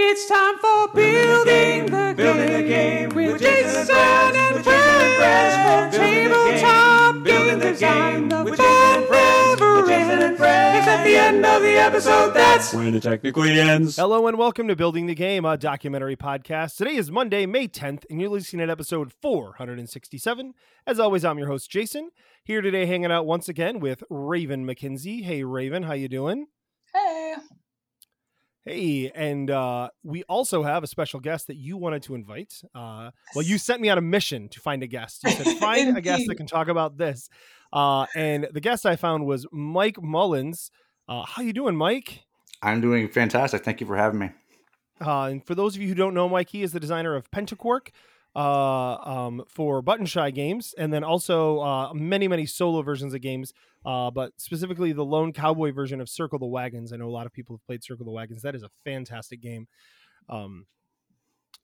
It's time for building the, Building the game game with with Jason Jason and Friends, and with Jason and friends Friends, from building the game, tabletop building game the design. game The with Jason and fun never with Jason and ends. Friends. It's at the end of the episode. That's when it technically ends. Hello and welcome to Building the Game, a documentary podcast. Today is Monday, May 10th, and you're listening at episode 467. As always, I'm your host, Jason. Here today hanging out once again with Raven McKenzie. Hey Raven, how you doing? Hey. Hey, and uh, we also have a special guest that you wanted to invite. Uh, well, you sent me on a mission to find a guest. You said find a guest that can talk about this, uh, and the guest I found was Mike Mullins. Uh, how you doing, Mike? I'm doing fantastic. Thank you for having me. Uh, and for those of you who don't know, Mike, he is the designer of Pentaquark uh, um, for Button Shy games, and then also uh, many, many solo versions of games. Uh, but specifically, the Lone Cowboy version of Circle the Wagons. I know a lot of people have played Circle the Wagons. That is a fantastic game. Um,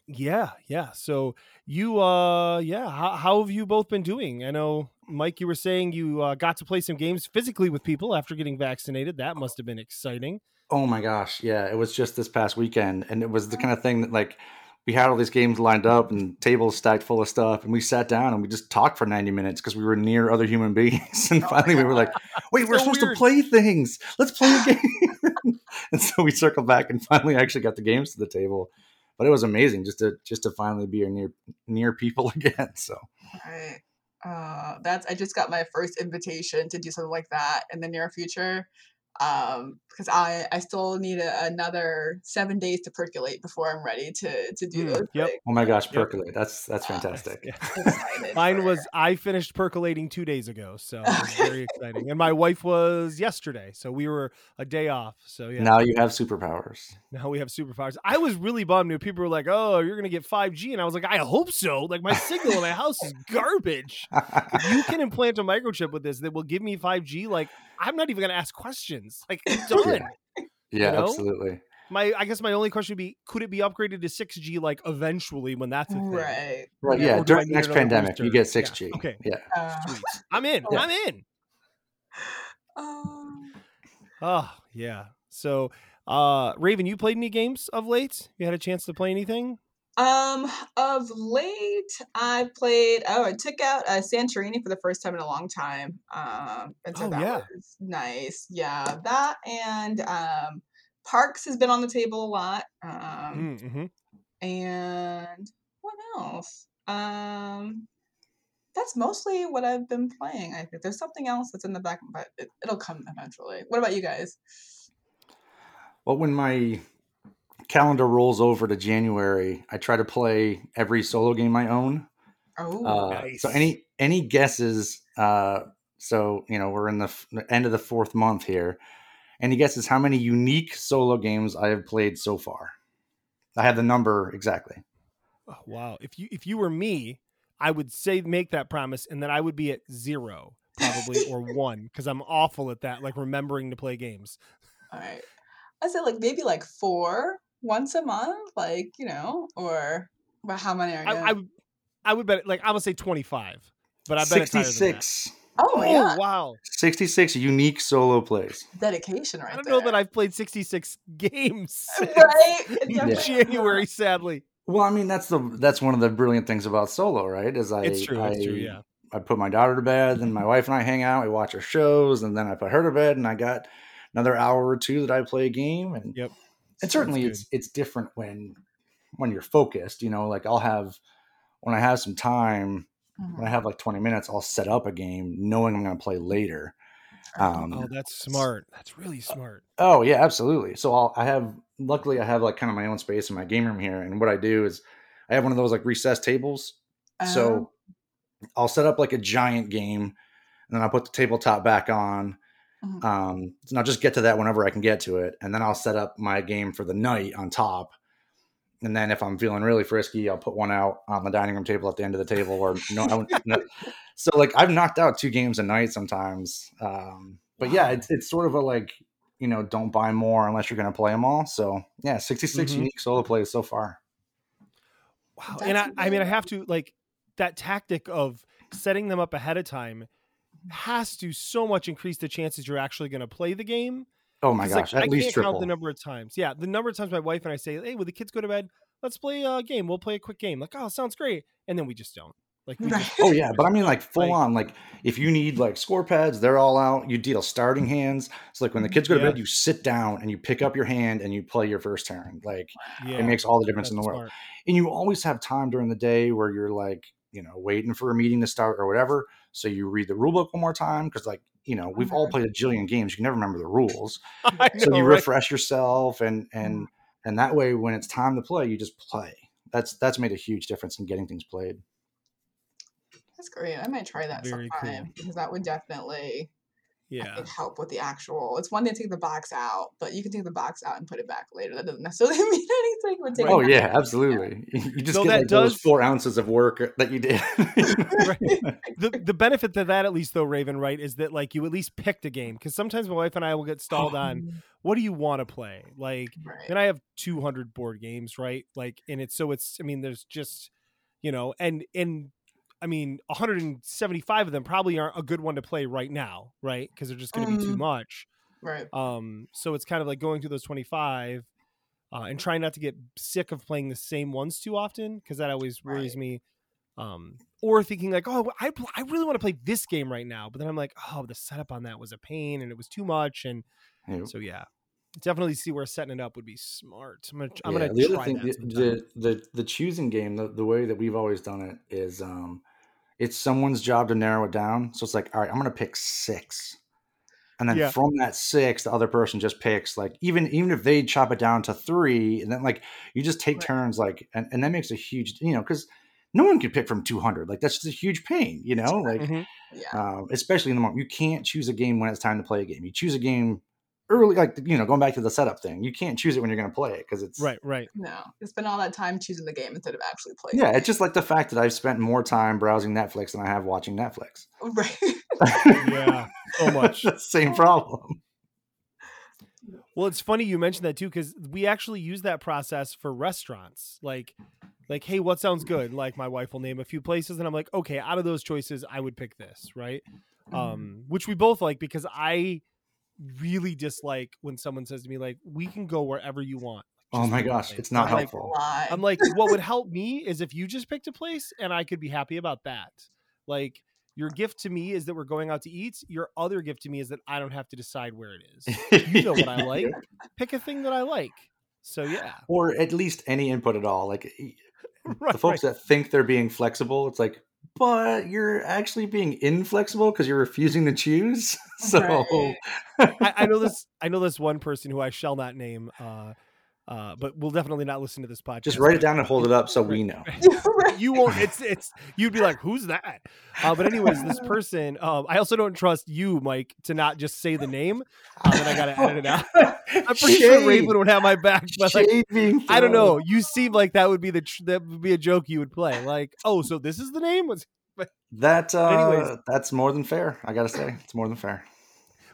yeah, yeah. So you, uh, yeah. How, how have you both been doing? I know, Mike, you were saying you uh, got to play some games physically with people after getting vaccinated. That must have been exciting. Oh my gosh, yeah, it was just this past weekend, and it was the kind of thing that like we had all these games lined up and tables stacked full of stuff, and we sat down and we just talked for 90 minutes because we were near other human beings, and Oh finally we were like, "Wait, we're So supposed weird. to play things. Let's play a game." and so we circled back and finally actually got the games to the table. But it was amazing just to just to finally be near near people again. So Right. Uh, that's I just got my first invitation to do something like that in the near future. Um, because I I still need a, another seven days to percolate before I'm ready to to do Mm, those yep. things. oh my gosh, Yep. percolate. That's that's Yeah. fantastic. Yeah. Mine for was. I finished percolating two days ago, so it was Okay. very exciting. And my wife was yesterday, so we were a day off. So yeah, Now you have superpowers. now we have superpowers. I was really bummed. when People were like, "Oh, you're gonna get 5G," and I was like, "I hope so." Like my signal in my house is garbage. You can implant a microchip with this that will give me 5G, like I'm not even gonna ask questions. Like it's done. yeah, know? absolutely. My I guess my only question would be, could it be upgraded to 6G like eventually when that's a thing? right. Right. Yeah, Yeah. or do I During the next another pandemic, you get 6G. okay. Yeah. Uh, I'm in. Yeah. I'm in. um, Oh, yeah. So, uh, Raven, you played any games of late? You had a chance to play anything? Um, of late, I played. Oh, I took out uh, Santorini for the first time in a long time. Um, and so Oh, that yeah. was nice. Yeah, that and um, Parks has been on the table a lot. Um, Mm-hmm. and what else? Um, that's mostly what I've been playing. I think there's something else that's in the back, but it, it'll come eventually. What about you guys? Well, when my calendar rolls over to January, I try to play every solo game I own. Oh, Uh, So any any guesses? Uh, so you know we're in the f- end of the fourth month here. Any guesses how many unique solo games I have played so far? I have the number exactly. Oh, wow. If you if you were me, I would say make that promise, and then I would be at zero probably or one because I'm awful at that, like remembering to play games. all right. I said like maybe like four once a month, like you know, or but how many are you? I, I would I would bet like I would say 25, but I bet it's higher than that. 66. oh Oh god, wow! 66 unique solo plays. dedication right I don't there. know that I've played 66 games right. Yeah. January. Sadly, Well, I mean that's the that's one of the brilliant things about solo, right? Is I it's true. I, It's true. Yeah. I put my daughter to bed, then my mm-hmm. wife and I hang out, we watch our shows, and then I put her to bed, and I got another hour or two that I play a game, and Yep. And certainly it's it's different when when you're focused. You know, like I'll have when I have some time, Mhm. when I have like 20 minutes, I'll set up a game knowing I'm going to play later. Um, Oh, that's smart. That's really smart. Oh yeah, absolutely. So I'll, I have luckily I have like kind of my own space in my game room here, and what I do is I have one of those like recessed tables. Oh, So I'll set up like a giant game, and then I'll put the tabletop back on. Mhm. Um, and I'll just get to that whenever I can get to it, and then I'll set up my game for the night on top. And then if I'm feeling really frisky, I'll put one out on the dining room table at the end of the table. Or no, I no. so like I've knocked out two games a night sometimes. Um, but yeah, it's it's sort of a like you know don't buy more unless you're going to play them all. So yeah, 66 Mhm. unique solo plays so far. Wow. And I, I mean, I have to like that tactic of setting them up ahead of time has to so much increase the chances you're actually going to play the game Oh my 'Cause, like, gosh, at I least can't count the number of times. Yeah, the number of times my wife and I say, "Hey, will the kids go to bed, let's play a game. We'll play a quick game." Like, "Oh, sounds great," and then we just don't. Like, Right. just Oh yeah, but I mean like full Like- on. Like if you need like score pads, they're all out. You deal starting hands. So like when the mm-hmm. kids go to Yeah. bed, you sit down and you pick up your hand and you play your first turn. Like yeah, it makes all the difference in the world. smart. And you always have time during the day where you're like, you know, waiting for a meeting to start or whatever. So you read the rule book one more time because like you know we've all played a jillion games. You can never remember the rules. I so know, you right? refresh yourself and and mm-hmm. and that way when it's time to play you just play that's that's made a huge difference in getting things played That's great. I might try that Very sometime cool. because that would definitely I Yeah, think, help with the actual. It's one thing to take the box out, but you can take the box out and put it back later. That doesn't necessarily mean anything when taking oh it yeah out. absolutely you just So get that like those does- four ounces of work that you did Right. the the benefit to that at least though, Raven, right, is that like you at least picked a game because sometimes my wife and I will get stalled on mm-hmm. what do you want to play, like. Right. and I have 200 board games, right? Like, and it's so it's, I mean, there's just, you know, and, and I mean, 175 of them probably aren't a good one to play right now, right? Because they're just going to be too Mhm. much. Right. Um, so it's kind of like going through those 25 uh, and trying not to get sick of playing the same ones too often because that always worries Right. me. Um, or thinking like, oh, I, I really want to play this game right now, but then I'm like, oh, the setup on that was a pain and it was too much, and Yep. so yeah, definitely see where setting it up would be smart. I'm gonna, I'm Yeah, gonna the other try thing that the, sometime. the the the choosing game the, the way that we've always done it is um it's someone's job to narrow it down so it's like all right i'm gonna pick six and then Yeah. from that six the other person just picks like even even if they chop it down to three and then like you just take Right. turns like and, and that makes a huge you know because no one can pick from 200 like that's just a huge pain you know like Mhm. Yeah. um, especially in the moment you can't choose a game when it's time to play a game you choose a game early like you know going back to the setup thing you can't choose it when you're going to play it because it's Right, right. no, it's been all that time choosing the game instead of actually playing. yeah it's just like the fact that i've spent more time browsing netflix than i have watching netflix right. Yeah, so much. same problem Well, it's funny you mentioned that too because we actually use that process for restaurants. Like, like, hey, what sounds good? Like, my wife will name a few places, and I'm like, okay, out of those choices, I would pick this, right? Mm-hmm. Um, which we both like because I really dislike when someone says to me like, "We can go wherever you want." oh my gosh it's not I'm helpful Lie. I'm like, what would help me is if you just picked a place and I could be happy about that. Like, your gift to me is that we're going out to eat. Your other gift to me is that I don't have to decide where it is. You know what I like. Pick a thing that I like. So yeah, or at least any input at all like right. the folks that think they're being flexible it's like but you're actually being inflexible because you're refusing to choose so Right. I, I know this. I know this one person who I shall not name. Uh, uh, but we'll definitely not listen to this podcast. just write it down and hold it up so we know You won't. It's it's. You'd be like, who's that? Uh, but anyways, this person. Um, I also don't trust you, Mike, to not just say the name. Um, and I gotta edit it out. I'm pretty sure Raven would have my back, but like, I don't know. You seem like that would be the tr- that would be a joke you would play. Like, oh, so this is the name. Was That uh, anyways. that's more than fair. I gotta say, it's more than fair.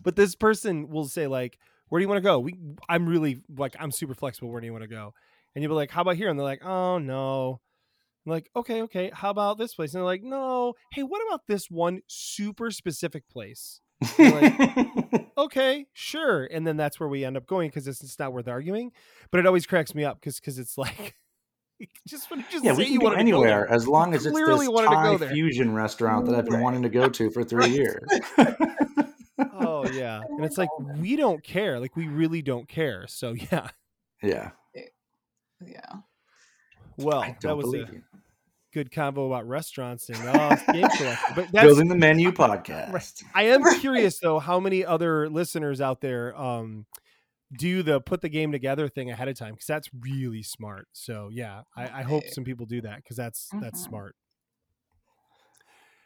but this person will say like where do you want to go? We i'm really like i'm super flexible where do you want to go? And you'll be like how about here? And they're like oh no. I'm like okay okay how about this place? And they're like no. Hey what about this one super specific place? Okay sure. And then that's where we end up going because it's, it's not worth arguing but it always cracks me up because because it's like just when you just yeah, say we can you go to anywhere as long as it's this to go Thai fusion restaurant that I've been wanting to go to for three years. Oh yeah and it's like we don't care like we really don't care so yeah yeah, Yeah. well that was a you. good convo about restaurants and uh, game collecting. But that's, Building the menu podcast. I am curious though how many other listeners out there um, do the put the game together thing ahead of time because that's really smart. So yeah, I, I hope some people do that because that's that's Mhm. smart.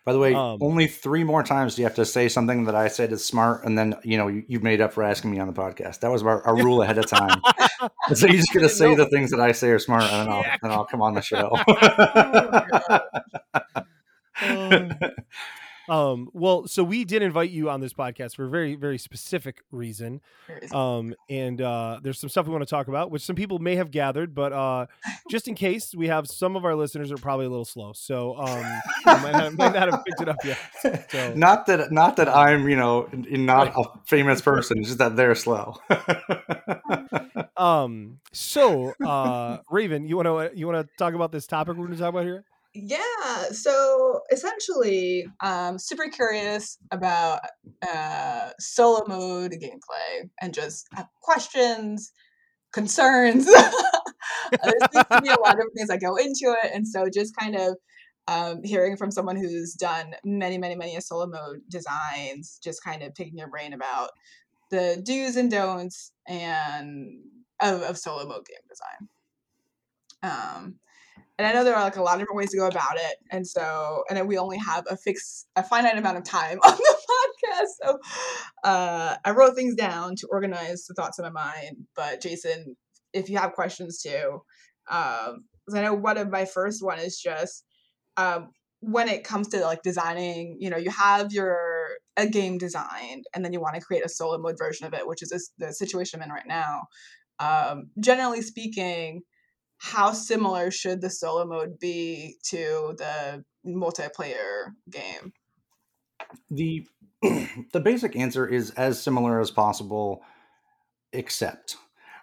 By the way, Um, only three more times do you have to say something that I said is smart, and then you know you, you've made up for asking me on the podcast. That was our, our rule ahead of time. So you're just gonna say the things that I say are smart, and then I'll, then I'll come on the show. Um, Um, well, so we did invite you on this podcast for a very, very specific reason. Um, and uh, there's some stuff we want to talk about, which some people may have gathered, but uh, just in case, we have some of our listeners are probably a little slow, so um, might, not, might not have picked it up yet. So. Not that, not that I'm, you know, not a famous person. It's just that they're slow. um. So, uh, Raven, you want to you want to talk about this topic we're going to talk about here? Yeah, so essentially, um, super curious about uh, solo mode gameplay and just have questions, concerns. there seems to be a lot of things that go into it, and so just kind of um, hearing from someone who's done many, many, many solo mode designs, just kind of picking your brain about the do's and don'ts and of, of solo mode game design. Um, and I know there are like a lot of different ways to go about it. And so, and we only have a fixed, a finite amount of time on the podcast. So uh, I wrote things down to organize the thoughts in my mind. But Jason, if you have questions too, um, I know one of my first one is just um, when it comes to like designing, you know, you have your a game designed, and then you want to create a solo mode version of it, which is this, the situation I'm in right now. Um, generally speaking, how similar should the solo mode be to the multiplayer game? The the basic answer is as similar as possible, except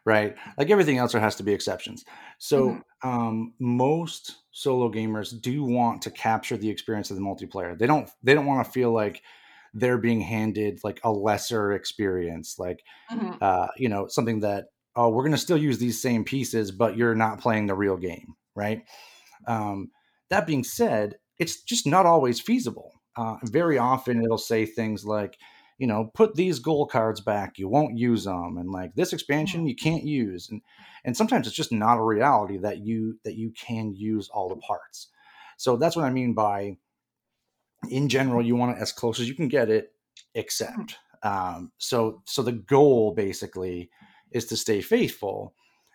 right like everything else there has to be exceptions so mm-hmm. um, most solo gamers do want to capture the experience of the multiplayer they don't they don't want to feel like they're being handed like a lesser experience like mm-hmm. uh, you know something that oh, we're going to still use these same pieces, but you're not playing the real game, right? Um, that being said, it's just not always feasible. Uh, very often it'll say things like, you know, put these goal cards back, you won't use them, and like this expansion you can't use, and and sometimes it's just not a reality that you that you can use all the parts. So that's what I mean by, in general, you want it as close as you can get it, except. Um, so so the goal basically is to stay faithful.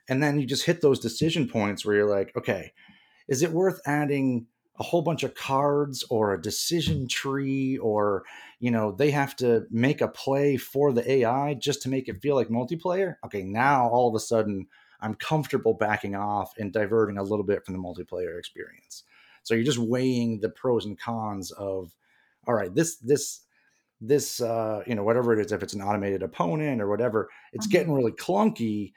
And then you just hit those decision points where you're like, okay, is it worth adding a whole bunch of cards or a decision tree or you know they have to make a play for the ai just to make it feel like multiplayer okay now all of a sudden i'm comfortable backing off and diverting a little bit from the multiplayer experience so you're just weighing the pros and cons of all right this this this uh, you know whatever it is if it's an automated opponent or whatever it's mm-hmm. getting really clunky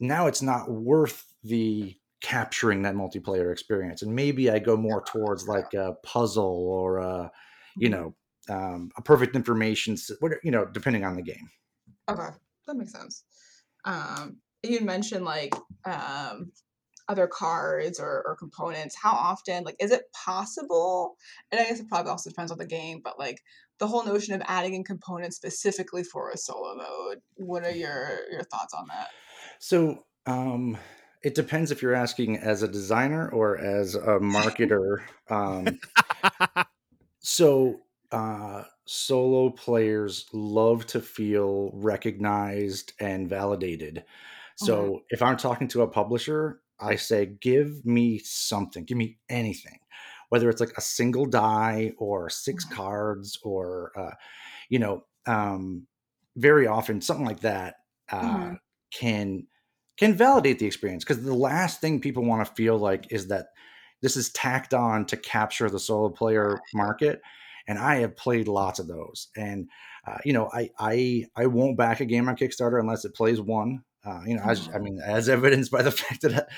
now it's not worth the capturing that multiplayer experience and maybe i go more towards like a puzzle or a you mm-hmm. know um, a perfect information you know depending on the game okay that makes sense um, you mentioned like um, other cards or, or components how often like is it possible and i guess it probably also depends on the game but like the whole notion of adding in components specifically for a solo mode what are your your thoughts on that? So um it depends if you're asking as a designer or as a marketer um so uh solo players love to feel recognized and validated. So mm-hmm. if i'm talking to a publisher I say, give me something, give me anything, whether it's like a single die or 6 mm-hmm. cards or, uh, you know, um, very often something like that uh, mm-hmm. can can validate the experience because the last thing people want to feel like is that this is tacked on to capture the solo player market and i have played lots of those and uh, you know I, I i won't back a game on kickstarter unless it plays one uh, you know, as, I mean, as evidenced by the fact that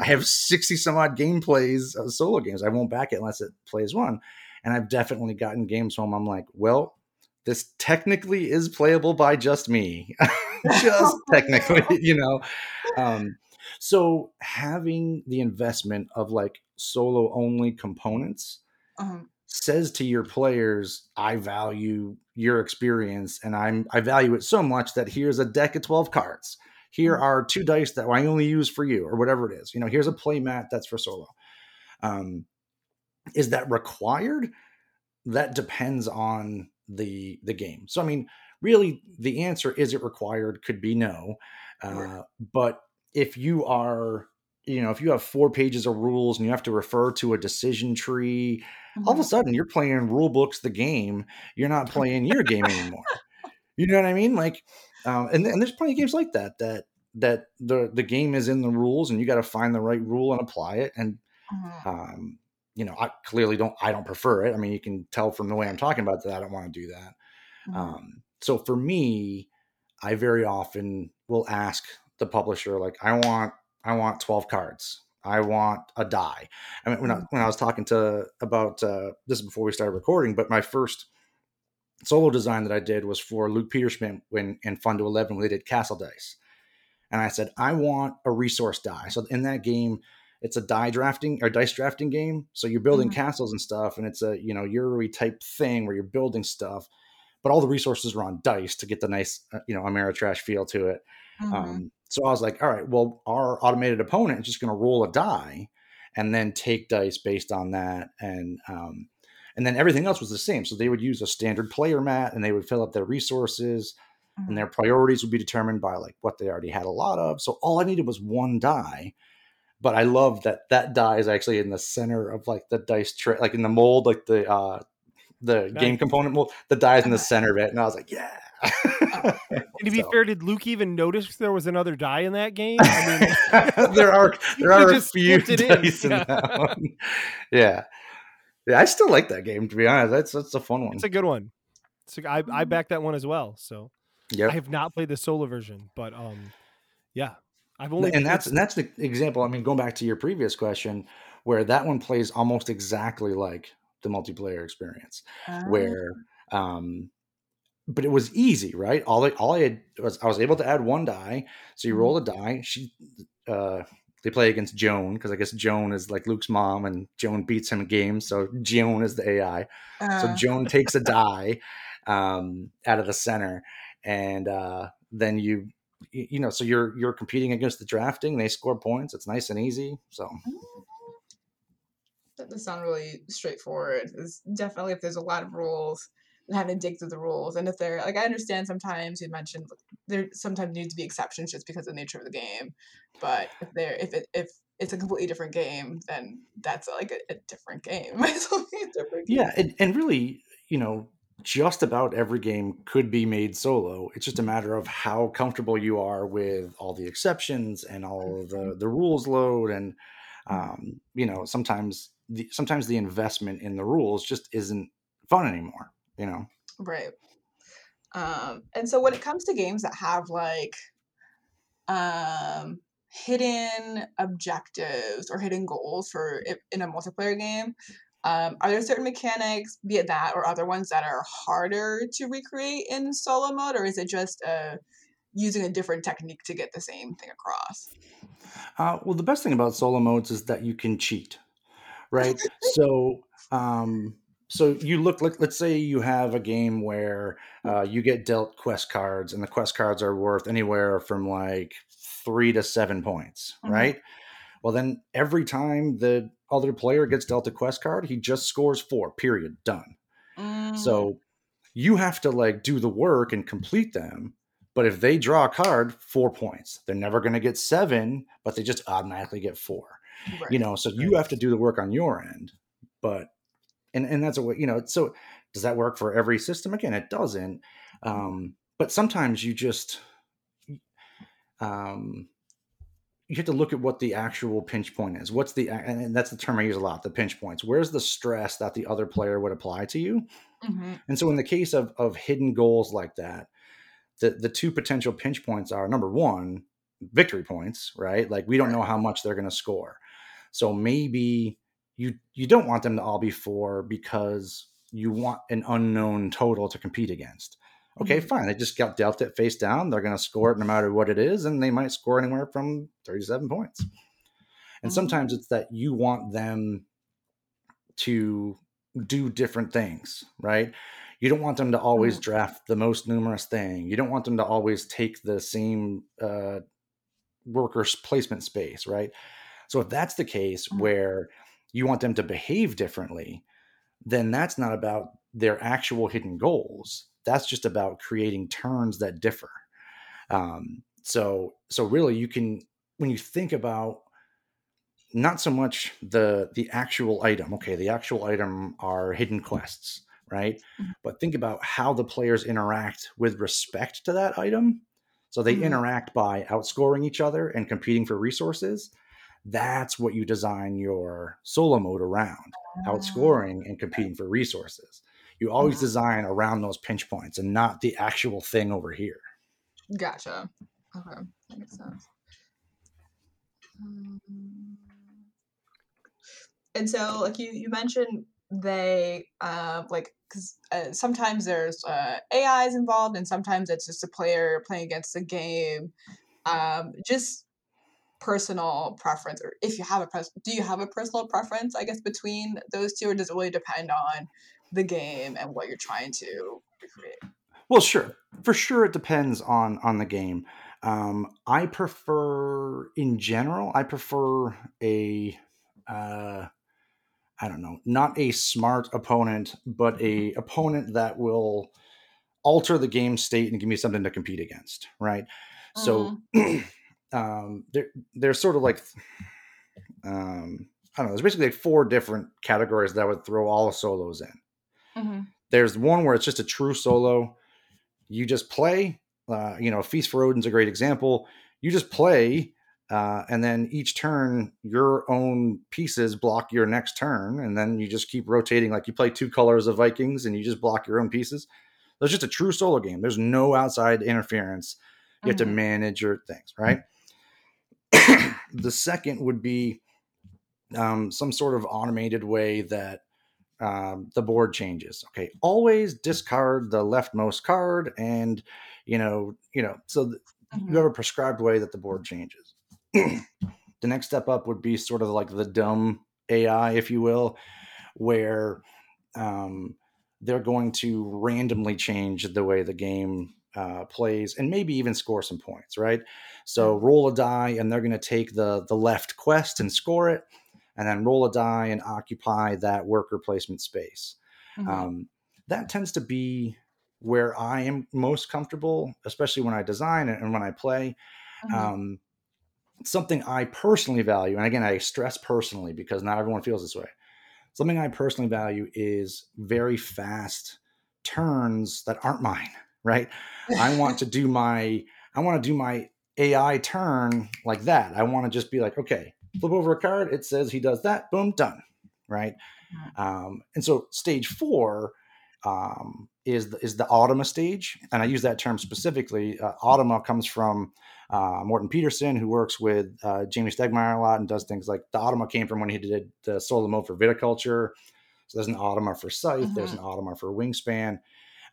I have 60 some odd gameplays of solo games. I won't back it unless it plays one. And I've definitely gotten games home. I'm like, well, this technically is playable by just me, just technically, you know. Um, so having the investment of like solo only components uh-huh. says to your players, I value your experience and I'm I value it so much that here's a deck of 12 cards here mm-hmm. are two dice that I only use for you, or whatever it is. You know, here's a play mat that's for solo. Um, is that required? That depends on the the game. So I mean, really, the answer is it required could be no. Uh, but if you are you know, if you have four pages of rules and you have to refer to a decision tree, all of a Mhm. sudden you're playing rule books the game. You're not playing your game anymore. You know what I mean? Like, um, and, and there's plenty of games like that that that the the game is in the rules and you got to find the right rule and apply it. And Mhm. um, you know, I clearly don't. I don't prefer it. I mean, you can tell from the way I'm talking about that. I don't want to do that. Mhm. Um, so for me, I very often will ask the publisher, like, I want, I want 12 cards. I want a die. I mean, when I, Mhm. when I was talking to about uh, this is before we started recording, but my first solo design that I did was for Luke Peterschmidt when in Fun to Eleven when they did Castle Dice, and I said I want a resource die. So in that game, it's a die drafting or dice drafting game. So you're building Mhm. castles and stuff, and it's a you know Euro type thing where you're building stuff, but all the resources are on dice to get the nice uh, you know Ameritrash feel to it. Mhm. Um, so I was like, all right, well, our automated opponent is just going to roll a die and then take dice based on that, and um, and then everything else was the same. So they would use a standard player mat, and they would fill up their resources, Mhm. and their priorities would be determined by like what they already had a lot of. So all I needed was one die. But I love that that die is actually in the center of like the dice tray, like in the mold, like the uh the game component mold. The die is in the Uh-huh. center of it, and I was like, yeah. Oh. And to be So- fair, did Luke even notice there was another die in that game? I mean, there are there are a few in. dice in, Yeah. that one. Yeah, yeah. I still like that game. To be honest, that's that's a fun one. it's a good one. So I I Mhm. back that one as well. So Yep. I have not played the solo version, but um, yeah, I've only and that's and that's the example. I mean, going back to your previous question, where that one plays almost exactly like the multiplayer experience, Ah. where um, but it was easy, right? All I all I had was I was able to add one die. So you roll a die. She uh, they play against Joan because I guess Joan is like Luke's mom, and Joan beats him in games. So Joan is the AI. So Uh, Joan takes a die um, out of the center, and uh, then you, you know, so you're you're competing against the drafting. They score points. It's nice and easy. So that does sound really straightforward. It's definitely if there's a lot of rules and having to dig through the rules, and if they're like I understand sometimes you mentioned there sometimes need to be exceptions just because of the nature of the game, but if they're if it if it's a completely different game, then that's like a, a different game. it's a different game. yeah, and, and really, you know, just about every game could be made solo. It's just a matter of how comfortable you are with all the exceptions and all of the the rules load, and um, you know, sometimes the sometimes the investment in the rules just isn't fun anymore. You know. Right. Um, and so when it comes to games that have like um hidden objectives or hidden goals for it in a multiplayer game, um, are there certain mechanics, be it that or other ones that are harder to recreate in solo mode, or is it just uh using a different technique to get the same thing across? Uh, well, the best thing about solo modes is that you can cheat, right? so, um, so you look like, let's say you have a game where uh, you get dealt quest cards, and the quest cards are worth anywhere from like three to seven points, Mhm. right? Well, then every time the other player gets dealt a quest card, he just scores four. Period. Done. Mm, So you have to like do the work and complete them. But if they draw a card, four points. They're never going to get seven, but they just automatically get four. right. You know, so you have to do the work on your end. But and and that's a way you know. So does that work for every system? Again, it doesn't. Um, but sometimes you just um, you have to look at what the actual pinch point is. What's the and that's the term I use a lot. The pinch points. Where's the stress that the other player would apply to you? Mhm. And so in the case of of hidden goals like that, the the two potential pinch points are number one, victory points, right? Like we don't know how much they're going to score. So maybe you you don't want them to all be 4 because you want an unknown total to compete against. Okay, Mhm. fine. They just got dealt it face down. They're going to score it no matter what it is and they might score anywhere from 37 points. And Mhm. sometimes it's that you want them to do different things, right? You don't want them to always Mhm. draft the most numerous thing. You don't want them to always take the same uh, workers placement space, right? So if that's the case Mhm. where you want them to behave differently, then that's not about their actual hidden goals. That's just about creating turns that differ. Um, so so really you can when you think about not so much the the actual item. Okay, the actual item are hidden quests, right? Mhm. But think about how the players interact with respect to that item. So they Mhm. interact by outscoring each other and competing for resources. That's what you design your solo mode around outscoring and competing for resources. You always Mhm. design around those pinch points and not the actual thing over here. Gotcha. Okay, that makes sense. Um, and so, like you, you mentioned they uh, like because uh, sometimes there's uh, AIs involved, and sometimes it's just a player playing against the game. Um, just personal preference, or if you have a pres, do you have a personal preference? I guess between those two, or does it really depend on the game and what you're trying to recreate? Well, sure, for sure, it depends on on the game. Um, I prefer, in general, I prefer a, uh, I don't know, not a smart opponent, but a opponent that will alter the game state and give me something to compete against, right? So, um, they're they're sort of like, um, I don't know. There's basically like four different categories that I would throw all solos in Mm-hmm. there's one where it's just a true solo. You just play. Uh, you know, Feast for Odin's a great example. You just play, uh, and then each turn, your own pieces block your next turn, and then you just keep rotating. Like you play two colors of Vikings, and you just block your own pieces. That's just a true solo game. There's no outside interference. You have to Mhm. manage your things, right? The second would be um, some sort of automated way that um, the board changes. Okay, always discard the leftmost card, and you know, you know, so th- Mhm. you have a prescribed way that the board changes. the next step up would be sort of like the dumb AI, if you will, where um, they're going to randomly change the way the game uh, plays and maybe even score some points, right? So roll a die, and they're going to take the the left quest and score it, and then roll a die and occupy that worker placement space. Mhm. Um, that tends to be where I am most comfortable, especially when I design and when I play. Mhm. Um, something I personally value, and again, I stress personally because not everyone feels this way. Something I personally value is very fast turns that aren't mine, right? I want to do my I want to do my AI turn like that. I want to just be like, okay, flip over a card. It says he does that. Boom, done. Right. Um, and so stage four um, is the, is the Automa stage, and I use that term specifically. Uh, Automa comes from uh, Morten Pedersen, who works with uh, Jamey Stegmaier a lot and does things like the Automa came from when he did the solo mode for viticulture. So there's an Automa for Scythe. There's an Automa for Wingspan.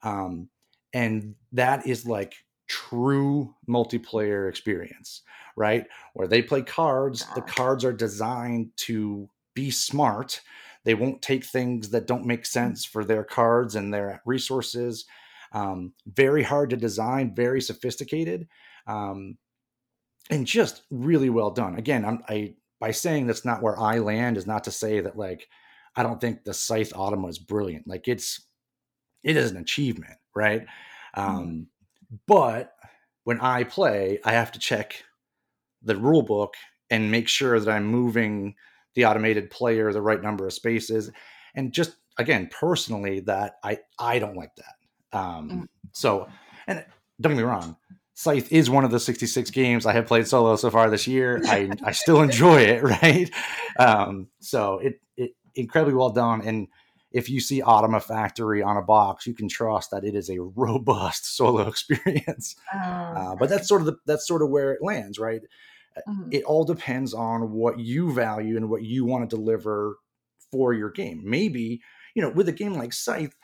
Um, and that is like true multiplayer experience, right? Where they play cards, the cards are designed to be smart. They won't take things that don't make sense for their cards and their resources. Um, very hard to design, very sophisticated, um, and just really well done. Again, I'm, I by saying that's not where I land is not to say that like I don't think the Scythe Automa is brilliant. Like it's it is an achievement, right? Um, but when I play, I have to check the rule book and make sure that I'm moving the automated player the right number of spaces. And just again, personally, that I I don't like that. Um, Mm. So, and don't get me wrong, Scythe is one of the 66 games I have played solo so far this year. I I still enjoy it, right? Um, so it it incredibly well done and if you see Automa Factory on a box, you can trust that it is a robust solo experience. Oh, Uh, but that's sort of the, that's sort of where it lands, right? Mhm. It all depends on what you value and what you want to deliver for your game. Maybe you know, with a game like Scythe,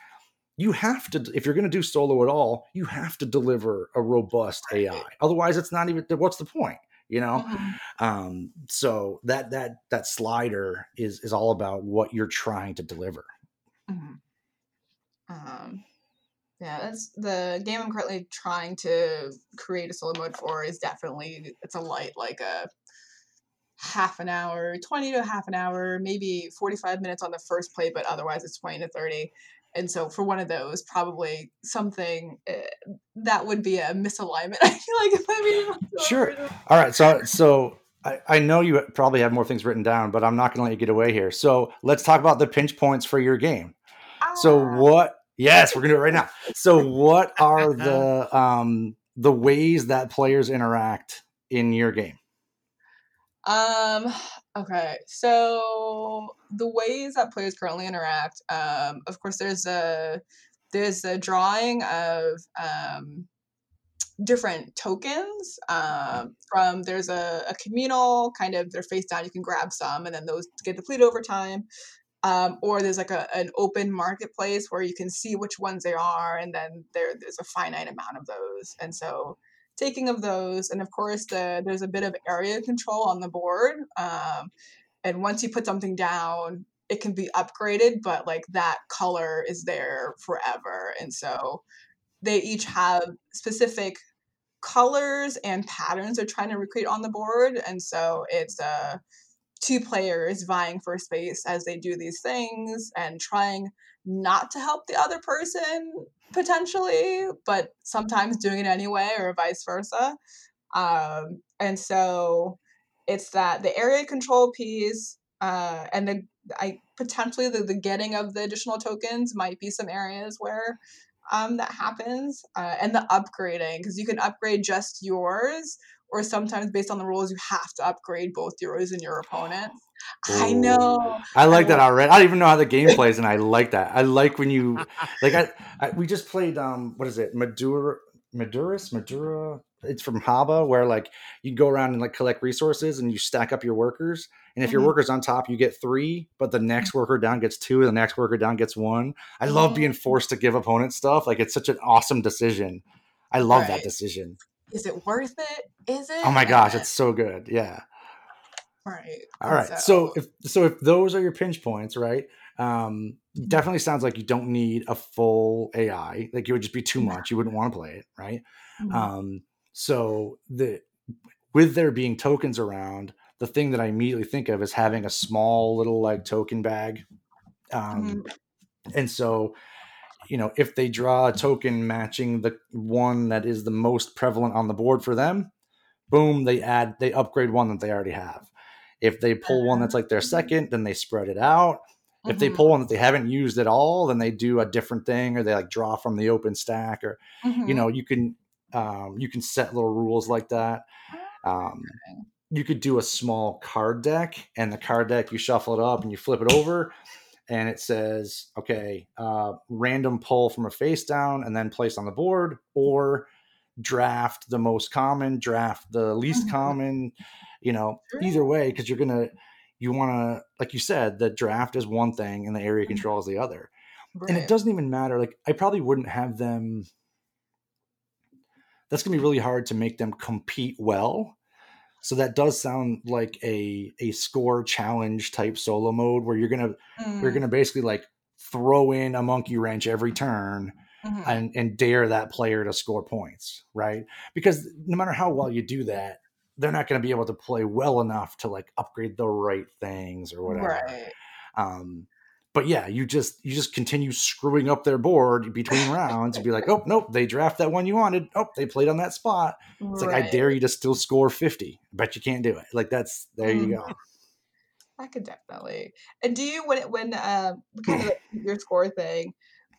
you have to if you're going to do solo at all, you have to deliver a robust AI. Otherwise, it's not even what's the point, you know? Mhm. Um, so that that that slider is is all about what you're trying to deliver. Mhm. Um, yeah, that's the game I'm currently trying to create a solo mode for is definitely it's a light like a half an hour, 20 to half an hour, maybe 45 minutes on the first play, but otherwise it's 20 to 30. And so for one of those, probably something uh, that would be a misalignment. I feel like if I mean Sure. All right, so so I, I know you probably have more things written down, but I'm not going to let you get away here. So let's talk about the pinch points for your game. So what? Yes, we're gonna do it right now. So what are the um the ways that players interact in your game? Um. Okay. So the ways that players currently interact, um, of course, there's a there's a drawing of um, different tokens. Um, from there's a, a communal kind of they're face down. You can grab some, and then those get depleted over time. Um, or there's like a, an open marketplace where you can see which ones they are, and then there there's a finite amount of those. And so taking of those, and of course the there's a bit of area control on the board. Um, and once you put something down, it can be upgraded, but like that color is there forever. And so they each have specific colors and patterns they're trying to recreate on the board. And so it's uh two players vying for space as they do these things and trying not to help the other person potentially, but sometimes doing it anyway or vice versa. Um, and so it's that the area control piece uh, and the I potentially the, the getting of the additional tokens might be some areas where um, that happens uh, and the upgrading because you can upgrade just yours or sometimes based on the rules you have to upgrade both yours and your opponent. I know. I like that already. I don't even know how the game plays, and I like that. I like when you like. I, I we just played um what is it Madura Maduris Madura. It's from Haba, where like you go around and like collect resources and you stack up your workers. And if your Mhm. worker's on top, you get three, but the next worker down gets two, and the next worker down gets one. I love being forced to give opponents stuff. Like it's such an awesome decision. I love that decision. Is it worth it? Is it? Oh my gosh, it's so good. Yeah. Right. All right. Right. So if so if those are your pinch points, right? Um definitely sounds like you don't need a full AI. Like it would just be too much. You wouldn't want to play it, right? Mhm. Um so the with there being tokens around, the thing that I immediately think of is having a small little like token bag. Um and so you know, if they draw a token matching the one that is the most prevalent on the board for them, boom, they add they upgrade one that they already have. If they pull one that's like their second, then they spread it out. If they Mhm. pull one that they haven't used at all, then they do a different thing or they like draw from the open stack or you Mhm. know, you can um you can set little rules like that. Um you could do a small card deck and the card deck you shuffle it up and you flip it over and it says okay uh, random pull from a face down and then place on the board or draft the most common draft the least common you know either way because you're gonna you want to like you said the draft is one thing and the area Mhm. control is the other Right. and it doesn't even matter like i probably wouldn't have them that's going to be really hard to make them compete well so that does sound like a a score challenge type solo mode where you're gonna you're Mm, gonna basically like throw in a monkey wrench every turn mhm. and and dare that player to score points right because no matter how well you do that they're not going to be able to play well enough to like upgrade the right things or whatever Right. um but yeah you just you just continue screwing up their board between rounds and be like oh nope they draft that one you wanted. Oh they played on that spot. It's like i dare you to still score 50 but you can't do it. Like that's there you go. I could definitely. And do you when it when uh kind of your score thing,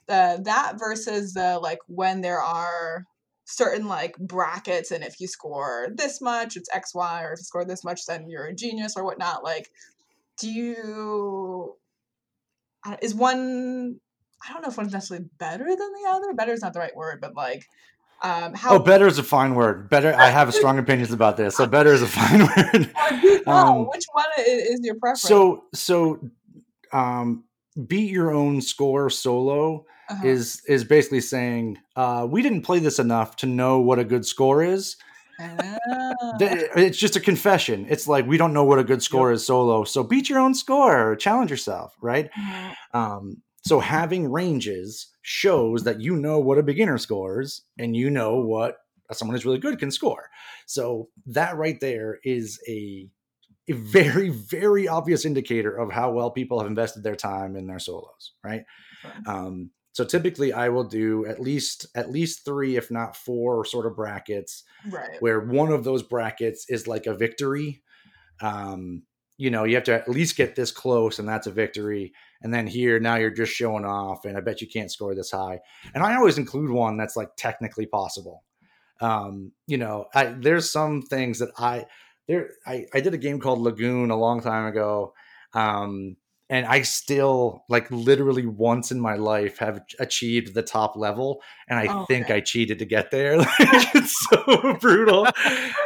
uh, that versus the like when there are certain like brackets and if you score this much it's X Y or if you score this much then you're a genius or whatnot. Like, do you uh, is one I don't know if one's necessarily better than the other. Better is not the right word, but like um how oh better is a fine word better i have strong opinions about this so better is a fine word Or do you know? um, which one is, your preference? so so um beat your own score solo Uh-huh. is is basically saying uh we didn't play this enough to know what a good score is it's just a confession. It's like we don't know what a good score is solo so beat your own score challenge yourself right? Um so having ranges shows that you know what a beginner scores and you know what someone who's really good can score. So that right there is a a very very obvious indicator of how well people have invested their time in their solos right. Um so typically i will do at least at least three if not four sort of brackets Right. where one of those brackets is like a victory Um, you know, you have to at least get this close, and that's a victory. And then here, now you're just showing off, and I bet you can't score this high. And I always include one that's like technically possible. Um, you know, I, there's some things that I there I, I did a game called Lagoon a long time ago. Um, and I still like literally once in my life have achieved the top level, and I oh, think I cheated to get there. like, it's so brutal.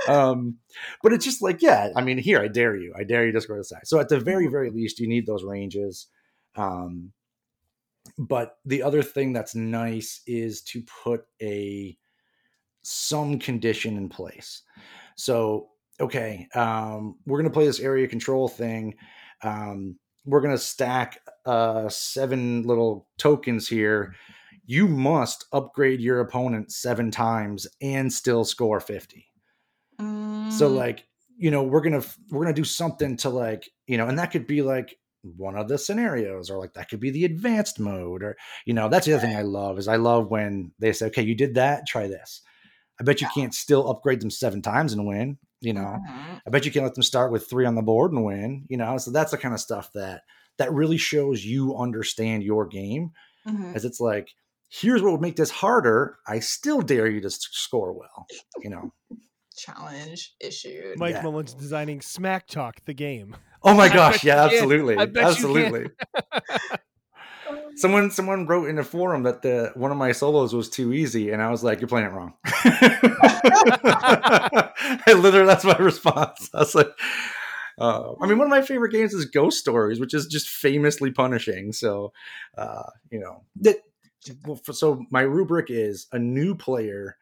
Um, but it's just like, yeah, I mean, here I dare you, I dare you to score the side. So at the very, very least, you need those ranges. Um, but the other thing that's nice is to put a some condition in place. So okay, um, we're gonna play this area control thing. Um, we're going to stack uh, seven little tokens here. You must upgrade your opponent seven times and still score 50. Mm. So like, you know, we're going to we're going to do something to like, you know, and that could be like one of the scenarios or like that could be the advanced mode or you know, that's the other thing I love is I love when they say, "Okay, you did that, try this." I bet you yeah. can't still upgrade them seven times and win you know mm-hmm. i bet you can let them start with three on the board and win you know so that's the kind of stuff that that really shows you understand your game mm-hmm. as it's like here's what would make this harder i still dare you to score well you know challenge issued mike yeah. mullen's designing smack talk the game oh my gosh yeah absolutely absolutely someone someone wrote in a forum that the one of my solos was too easy, and I was like, "You're playing it wrong." I literally that's my response. I was like, uh, I mean, one of my favorite games is Ghost Stories, which is just famously punishing. So, uh, you know, that. Well, so my rubric is a new player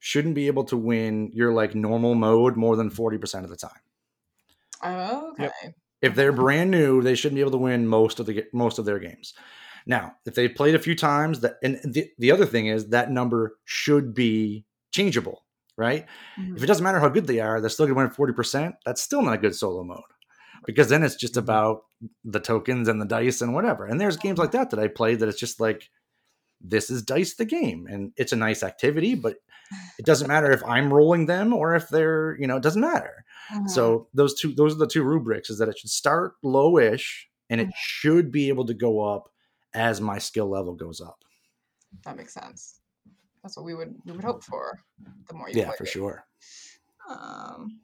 shouldn't be able to win your like normal mode more than 40% of the time. Oh, okay. Yep. If they're brand new, they shouldn't be able to win most of the most of their games. Now, if they've played a few times, that and the, the other thing is that number should be changeable, right? Mm-hmm. If it doesn't matter how good they are, they're still going to win 40%. That's still not a good solo mode because then it's just mm-hmm. about the tokens and the dice and whatever. And there's games like that that I played that it's just like, this is dice the game and it's a nice activity, but it doesn't matter if I'm rolling them or if they're, you know, it doesn't matter. Mm-hmm. So those two, those are the two rubrics is that it should start lowish and it mm-hmm. should be able to go up as my skill level goes up. That makes sense. That's what we would we would hope for. The more you yeah, for it. sure. Um,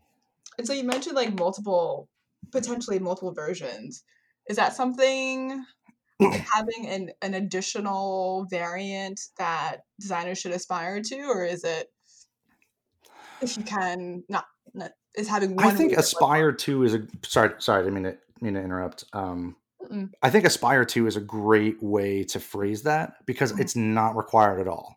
and so you mentioned like multiple, potentially multiple versions. Is that something having an an additional variant that designers should aspire to, or is it if you can not, not is having I think aspire to is a sorry sorry I mean to mean to interrupt. Um, Mm-mm. I think aspire to is a great way to phrase that because mm-hmm. it's not required at all.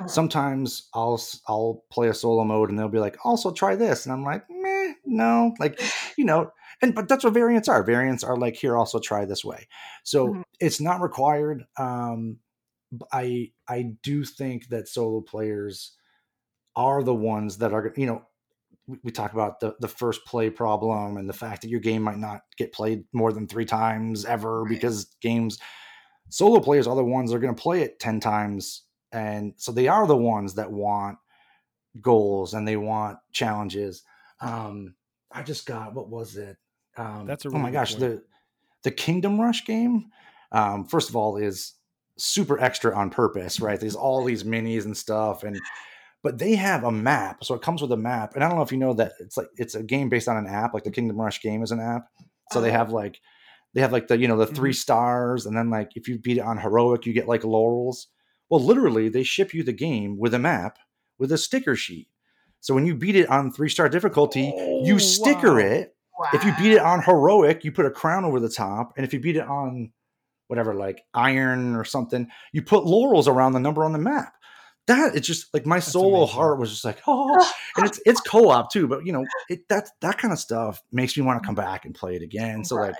Mm-hmm. Sometimes I'll I'll play a solo mode and they'll be like, also try this, and I'm like, meh, no, like you know, and but that's what variants are. Variants are like here, also try this way. So mm-hmm. it's not required. Um, I I do think that solo players are the ones that are you know we talk about the, the first play problem and the fact that your game might not get played more than three times ever right. because games solo players are the ones that are going to play it 10 times and so they are the ones that want goals and they want challenges um i just got what was it um that's a really oh my gosh point. the the kingdom rush game um first of all is super extra on purpose right there's all these minis and stuff and but they have a map. So it comes with a map. And I don't know if you know that it's like it's a game based on an app, like the Kingdom Rush game is an app. So they uh-huh. have like they have like the, you know, the 3 mm-hmm. stars, and then like if you beat it on heroic, you get like laurels. Well, literally, they ship you the game with a map with a sticker sheet. So when you beat it on three star difficulty, oh, you sticker wow. it. Wow. If you beat it on heroic, you put a crown over the top. And if you beat it on whatever, like iron or something, you put laurels around the number on the map that it's just like my That's solo amazing. heart was just like oh and it's it's co-op too but you know it that that kind of stuff makes me want to come back and play it again so right. like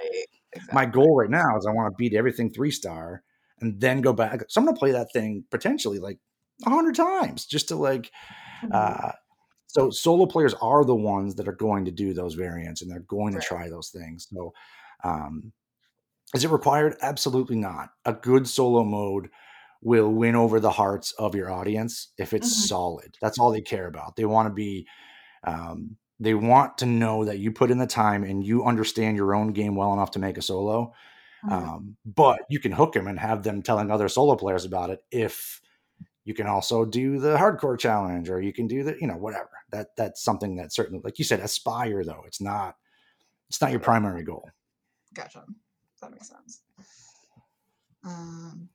exactly. my goal right now is i want to beat everything three star and then go back so i'm gonna play that thing potentially like a hundred times just to like mm-hmm. uh so solo players are the ones that are going to do those variants and they're going right. to try those things so um is it required absolutely not a good solo mode will win over the hearts of your audience if it's mm-hmm. solid. That's all they care about. They want to be um, they want to know that you put in the time and you understand your own game well enough to make a solo. Mhm. Um, but you can hook them and have them telling other solo players about it if you can also do the hardcore challenge or you can do the you know whatever that that's something that certainly like you said aspire though it's not it's not your primary goal Gotcha. That makes sense. Um,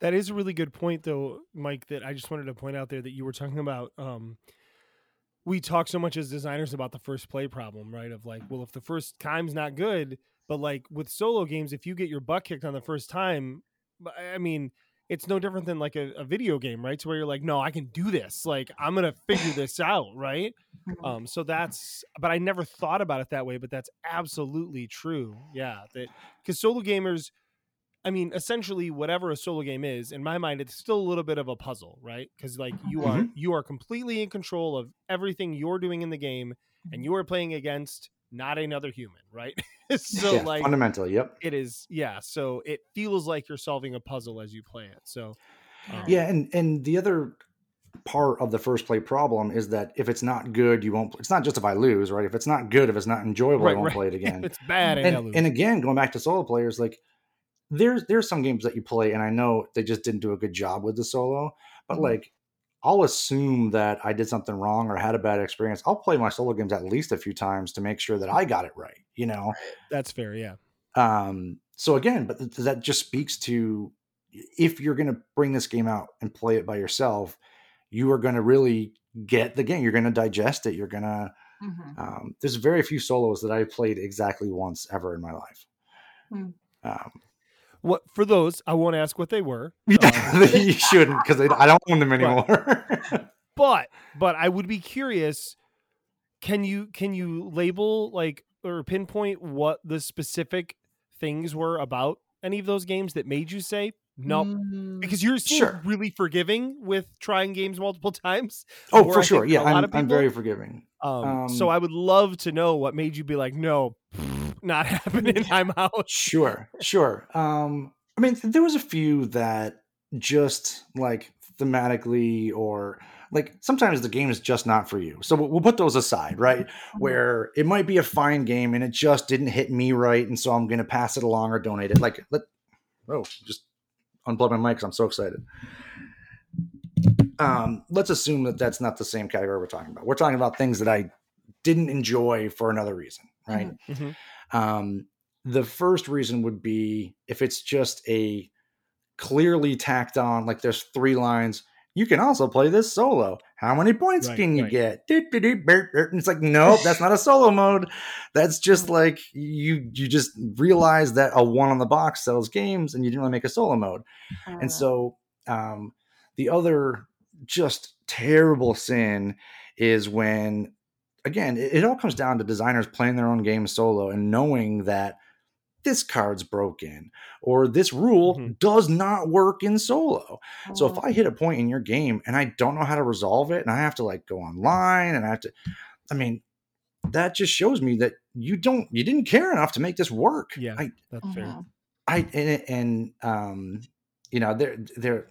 That is a really good point, though, Mike. That I just wanted to point out there that you were talking about. Um, we talk so much as designers about the first play problem, right? Of like, well, if the first time's not good, but like with solo games, if you get your butt kicked on the first time, I mean, it's no different than like a, a video game, right? To where you're like, no, I can do this. Like, I'm gonna figure this out, right? mhm. Um, so that's, but I never thought about it that way, but that's absolutely true. Yeah. That because solo gamers, I mean, essentially whatever a solo game is, in my mind, it's still a little bit of a puzzle, right? Because like you are, you are completely in control of everything you're doing in the game and you are playing against not another human, right? so yeah, like fundamentally yep it is, yeah. So it feels like you're solving a puzzle as you play it. So um, yeah and and the other part of the first play problem is that if it's not good you won't it's not just if i lose right if it's not good if it's not enjoyable i won't right. play it again it's bad and, I and, lose. and again going back to solo players like there's there's some games that you play and i know they just didn't do a good job with the solo but Mm-hmm. Mhm. like i'll assume that i did something wrong or had a bad experience i'll play my solo games at least a few times to make sure that i got it right you know that's fair. Yeah. um so again but th- that just speaks to if you're going to bring this game out and play it by yourself you are going to really get the game you're going to digest it you're going to Mhm. um, there's very few solos that i played exactly once ever in my life Hmm. um, What for those? I won't ask what they were. um, you shouldn't because I don't own them anymore. but but I would be curious. Can you can you label like or pinpoint what the specific things were about any of those games that made you say no? Mm, Because you're seem Sure. really forgiving with trying games multiple times. oh, for I sure. Yeah, a lot I'm, of I'm very forgiving. Um, so Um, I would love to know what made you be like, no, not happening. I'm out. Sure, sure. Um, I mean, there was a few that just like thematically or like sometimes the game is just not for you. So we'll put those aside, right? Where it might be a fine game and it just didn't hit me right, and so I'm going to pass it along or donate it. Like, let oh, just unplug my mic 'cause I'm so excited. Um, let's assume that that's not the same category we're talking about. We're talking about things that I didn't enjoy for another reason, right? Mhm. Um, the first reason would be if it's just a clearly tacked on, like there's three lines. You can also play this solo. How many points Right, can you right. get? Doot, doot, doot, bert, bert. And it's like, nope, that's not a solo mode. That's just like you you just realize that a one on the box sells games and you didn't really make a solo mode. uh, And so um, the other just terrible sin is when, again, it, it all comes down to designers playing their own game solo and knowing that this card's broken or this rule Mhm. does not work in solo. So if uh, I hit a point in your game and I don't know how to resolve it and I have to like go online and I have to, I mean, that just shows me that you don't, you didn't care enough to make this work. Yeah. I, That's fair. mhm. I and, and um, you know, they're they're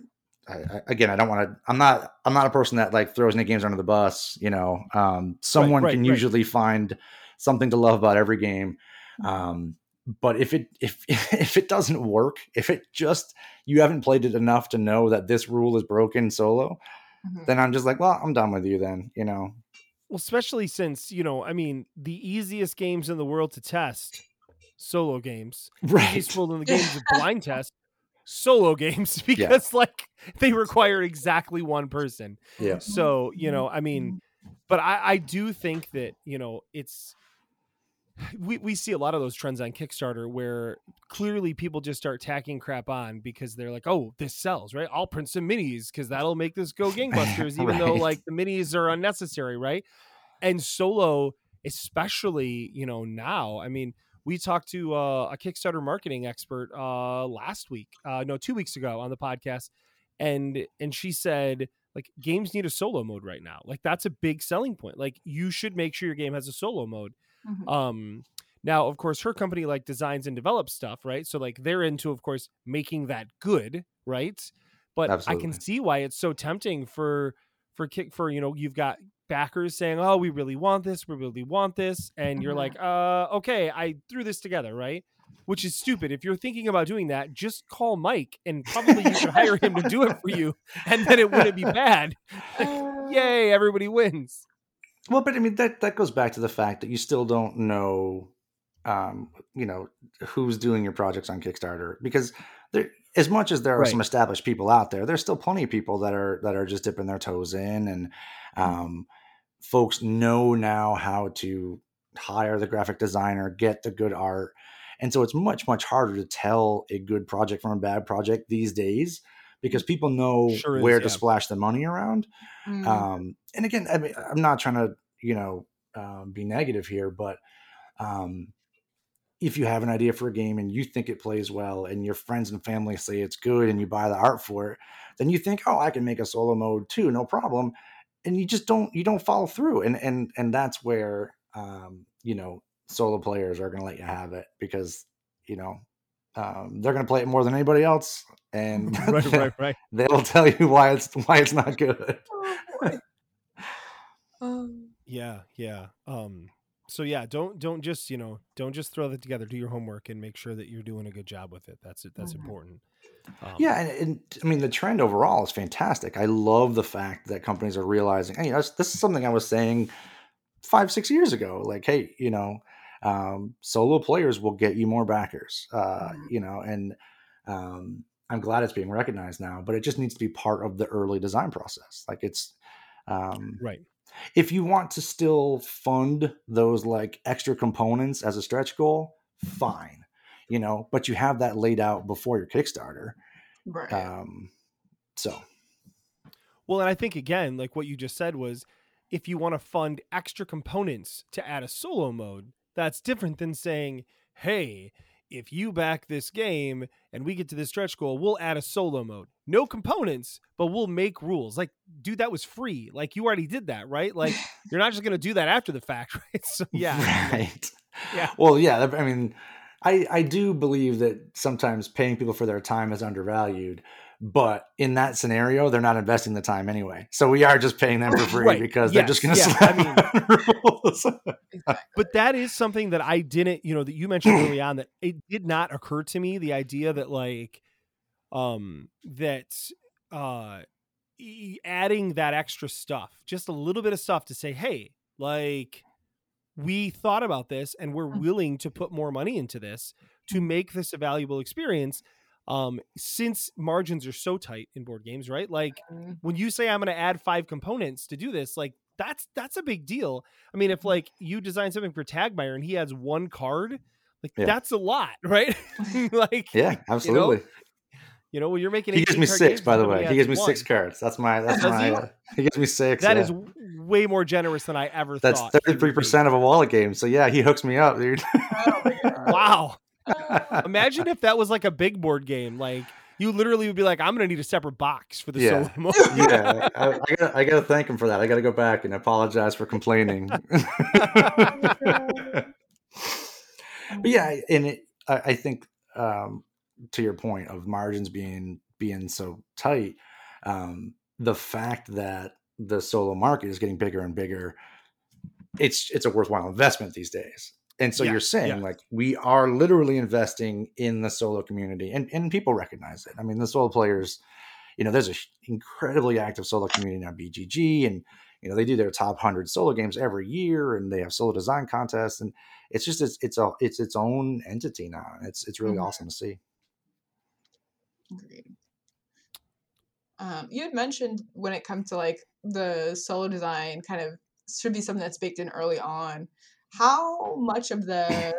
I, I, again. I don't want to. I'm not. I'm not a person that like throws Nick games under the bus. You know, um, someone right, can right. usually find something to love about every game. Um, but if it if if it doesn't work, if it just you haven't played it enough to know that this rule is broken solo, Mhm. then I'm just like, well, I'm done with you. Then you know, Well, especially since, you know, I mean, the easiest games in the world to test, solo games. right? World in the games of blind test, solo games, because like they require exactly one person. Yeah. So, you know, I mean, but I, I do think that, you know, it's we, we see a lot of those trends on Kickstarter where clearly people just start tacking crap on because they're like, oh, this sells, right? I'll print some minis because that'll make this go gangbusters, even though like the minis are unnecessary, right? And solo, especially, you know, now, I mean, we talked to uh, a Kickstarter marketing expert uh, last week, uh, no, two weeks ago on the podcast, and and she said like games need a solo mode right now. Like that's a big selling point. Like you should make sure your game has a solo mode. Mhm. Um now of course her company like designs and develops stuff, right? So like they're into of course making that good, right? But I can see why it's so tempting for for kick for you know you've got backers saying, "Oh, we really want this. We really want this," and you're Mhm. like, "Uh, okay, I threw this together, right?" Which is stupid. If you're thinking about doing that, just call Mike, and probably you should hire him to do it for you, and then it wouldn't be bad. Like, yay, everybody wins. Well, but I mean that that goes back to the fact that you still don't know, um, you know, who's doing your projects on Kickstarter because there, as much as there are Right. some established people out there, there's still plenty of people that are that are just dipping their toes in, and um, folks know now how to hire the graphic designer, get the good art, and so it's much much harder to tell a good project from a bad project these days because people know Sure is, where to yeah. splash the money around. Mm. Um, and again, I mean, I'm not trying to, you know, um, be negative here, but um, if you have an idea for a game and you think it plays well, and your friends and family say it's good, and you buy the art for it, then you think, oh, I can make a solo mode too, no problem, and you just don't, you don't follow through, and and and that's where, um, you know, solo players are going to let you have it because, you know. Um, they're going to play it more than anybody else, and right, right, right. they'll tell you why it's why it's not good. Oh. Um, Yeah, yeah. Um, so yeah, don't don't just you know don't just throw that together. Do your homework and make sure that you're doing a good job with it. That's it. That's Mhm. important. Um, Yeah, and, and I mean the trend overall is fantastic. I love the fact that companies are realizing, hey, that's, this is something I was saying five, six years ago. Like, hey, you know, um, solo players will get you more backers. Uh, Mhm. you know, and um, I'm glad it's being recognized now. But it just needs to be part of the early design process. Like, it's um, Right. if you want to still fund those like extra components as a stretch goal, fine. You know, but you have that laid out before your Kickstarter. right. Um, so Well, and I think again, like what you just said was, if you want to fund extra components to add a solo mode, that's different than saying, "Hey, if you back this game and we get to this stretch goal, we'll add a solo mode. No components, but we'll make rules." Like, dude, that was free. Like you already did that, right? Like you're not just going to do that after the fact, right? So yeah. right. Yeah. Well, yeah. I mean, I I do believe that sometimes paying people for their time is undervalued, but in that scenario, they're not investing the time anyway. So we are just paying them for free Right. because they're just going to Yes. slap Yeah. I mean- rules. exactly. but that is something that I didn't, you know, that you mentioned early on that it did not occur to me the idea that like um that uh adding that extra stuff, just a little bit of stuff to say, "Hey, like we thought about this and we're Mhm. willing to put more money into this to make this a valuable experience." Um since margins are so tight in board games, right? Like Mm, when you say I'm going to add five components to do this, like that's that's a big deal. I mean, if like you design something for Stegmaier and he adds one card, like Yeah. that's a lot, right? like yeah, absolutely. you know, when you're making he gives me six, games by the way. He gives me six cards. That's my. That's Does my. he? Uh, he gives me six. That yeah. is way more generous than I ever That's thought. That's thirty would three be. percent of a wallet game. So yeah, he hooks me up, dude. oh my God. Wow. Imagine if that was like a big board game. Like you literally would be like, I'm going to need a separate box for the Yeah. solo mode. yeah, I, I gotta, I gotta thank him for that. I gotta go back and apologize for complaining. but yeah, and it, I, I think um, to your point of margins being being so tight, um, the fact that the solo market is getting bigger and bigger, it's it's a worthwhile investment these days. And so Yeah, you're saying yeah. like we are literally investing in the solo community, and and people recognize it. I mean, the solo players, you know, there's an incredibly active solo community on BGG, and you know they do their top hundred solo games every year, and they have solo design contests, and it's just it's it's a it's its own entity now. It's it's really Mhm. awesome to see. Agreed. Um, you had mentioned when it comes to like the solo design, kind of should be something that's baked in early on. How much of the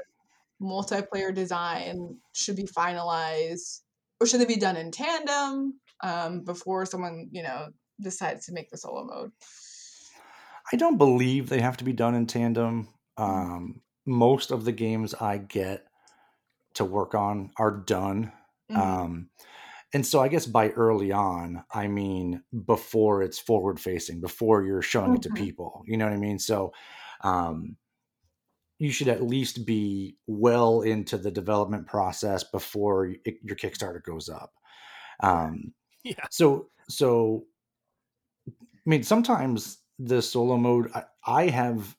multiplayer design should be finalized, or should they be done in tandem um, before someone you know decides to make the solo mode? I don't believe they have to be done in tandem. Um, most of the games I get to work on are done. Mhm. Um, and so I guess by early on, I mean before it's forward facing, before you're showing it to Mhm. people. You know what I mean? So um, you should at least be well into the development process before y- your Kickstarter goes up. Um, yeah. so so I mean sometimes the solo mode, I, I have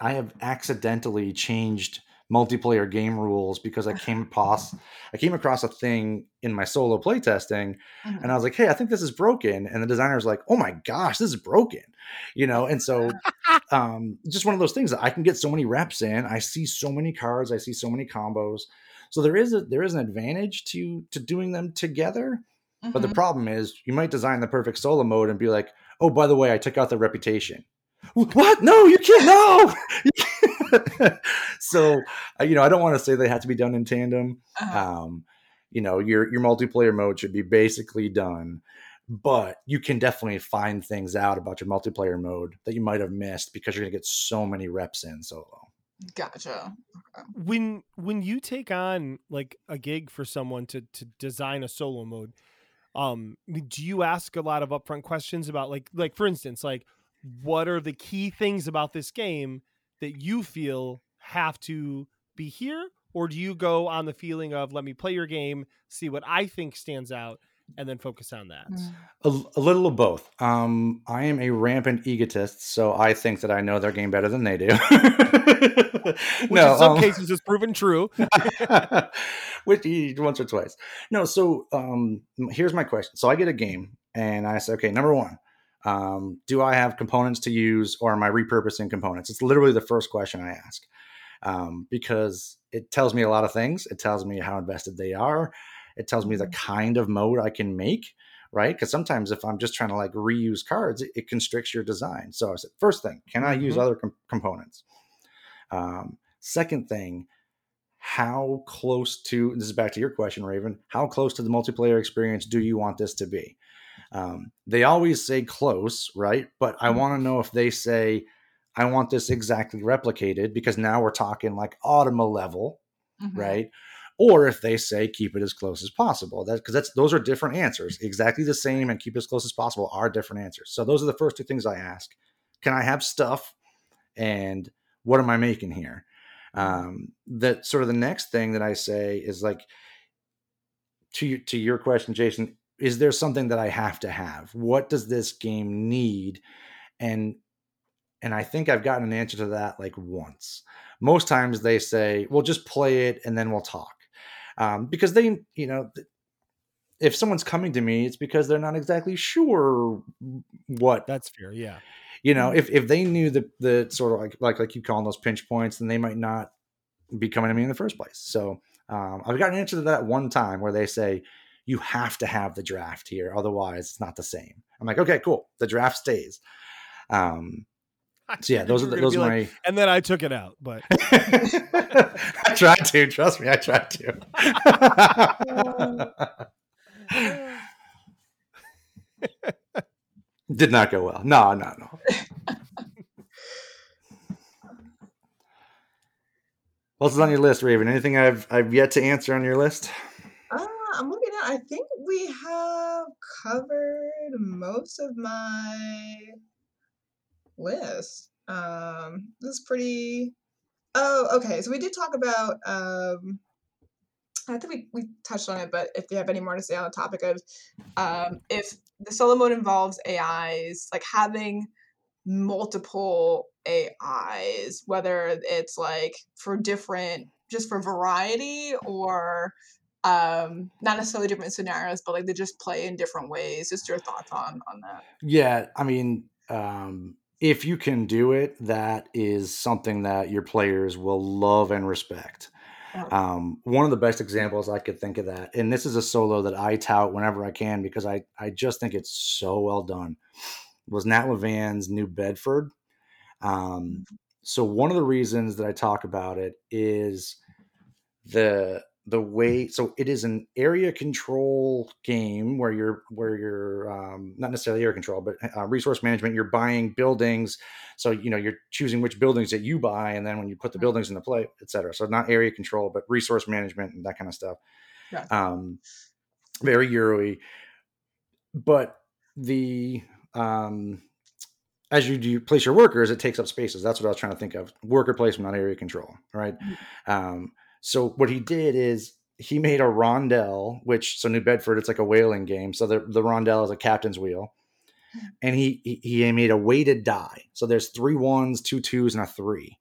I have accidentally changed multiplayer game rules because I came across I came across a thing in my solo playtesting and I was like, "Hey, I think this is broken." And the designer was like, "Oh my gosh, this is broken." You know, and so um just one of those things that I can get so many reps in. I see so many cards, I see so many combos. So there is a there is an advantage to to doing them together. But the Mhm. problem is you might design the perfect solo mode and be like, "Oh, by the way, I took out the reputation." What? No, you can't. No. You can't." so, uh, you know, I don't want to say they have to be done in tandem. Uh-huh. Um, you know, your your multiplayer mode should be basically done, but you can definitely find things out about your multiplayer mode that you might have missed because you're gonna get so many reps in solo. Gotcha. when when you take on like a gig for someone to to design a solo mode um do you ask a lot of upfront questions about like like for instance like what are the key things about this game that you feel have to be here or do you go on the feeling of let me play your game see what i think stands out and then focus on that Mm. A, a little of both. Um, I am a rampant egotist, so I think that I know their game better than they do. which no, in some um, cases is proven true which once or twice. No, so um, here's my question. So I get a game, and I say, okay, number one, um, do I have components to use, or am I repurposing components? It's literally the first question I ask um, because it tells me a lot of things. It tells me how invested they are. It tells me the kind of mode I can make. Right, because sometimes if I'm just trying to like reuse cards, it, it constricts your design. So I said, first thing, can I use Mhm. other com- components? Um, second thing, how close to this is back to your question, Raven. How close to the multiplayer experience do you want this to be? Um, they always say close, right? But I Mhm. want to know if they say, I want this exactly replicated because now we're talking like Automa level, Mhm. right? Or if they say keep it as close as possible. That because that's those are different answers. Exactly the same and keep it as close as possible are different answers. So those are the first two things I ask. Can I have stuff? And what am I making here? Um, that sort of the next thing that I say is like to to your question, Jason. Is there something that I have to have? What does this game need? And and I think I've gotten an answer to that like once. Most times they say, "Well, just play it and then we'll talk," um, because they, you know, if someone's coming to me, it's because they're not exactly sure what that's fair yeah you know. If if they knew the the sort of like like like you calling those pinch points, then they might not be coming to me in the first place. So um, I've got an answer to that one time where they say, "You have to have the draft here, otherwise it's not the same." I'm like, "Okay, cool. The draft stays." Um, so yeah, those are the, those are my. and then i took it out but I tried to. Trust me, I tried to. Did not go well. No, no, no. What's on your list, Raven? Anything I've I've yet to answer on your list? I'm looking at. I think we have covered most of my list. Um, this is pretty. Oh, okay. So we did talk about. Um, I think we, we touched on it, but if you have any more to say on the topic of um, if the solo mode involves AIs, like having multiple AIs, whether it's like for different, just for variety or um, not necessarily different scenarios, but like they just play in different ways. Just your thoughts on on that. Yeah, I mean, um, if you can do it, that is something that your players will love and respect. Um, one of the best examples I could think of that, and this is a solo that I tout whenever I can because I, I just think it's so well done, was Nat Levan's New Bedford. Um, so one of the reasons that I talk about it is the the way so it is an area control game where you're where you're um, not necessarily area control but uh, resource management. You're buying buildings so you know you're choosing which buildings that you buy and then when you put the buildings into play etc so not area control but resource management and that kind of stuff Yeah. um very euro but the um as you do place your workers it takes up spaces. That's what i was trying to think of. Worker placement not area control right? Um so what he did is he made a rondel, which so New Bedford, it's like a whaling game. So the the rondel is a captain's wheel, and he he, he made a weighted die. So there's three ones, two twos, and a three.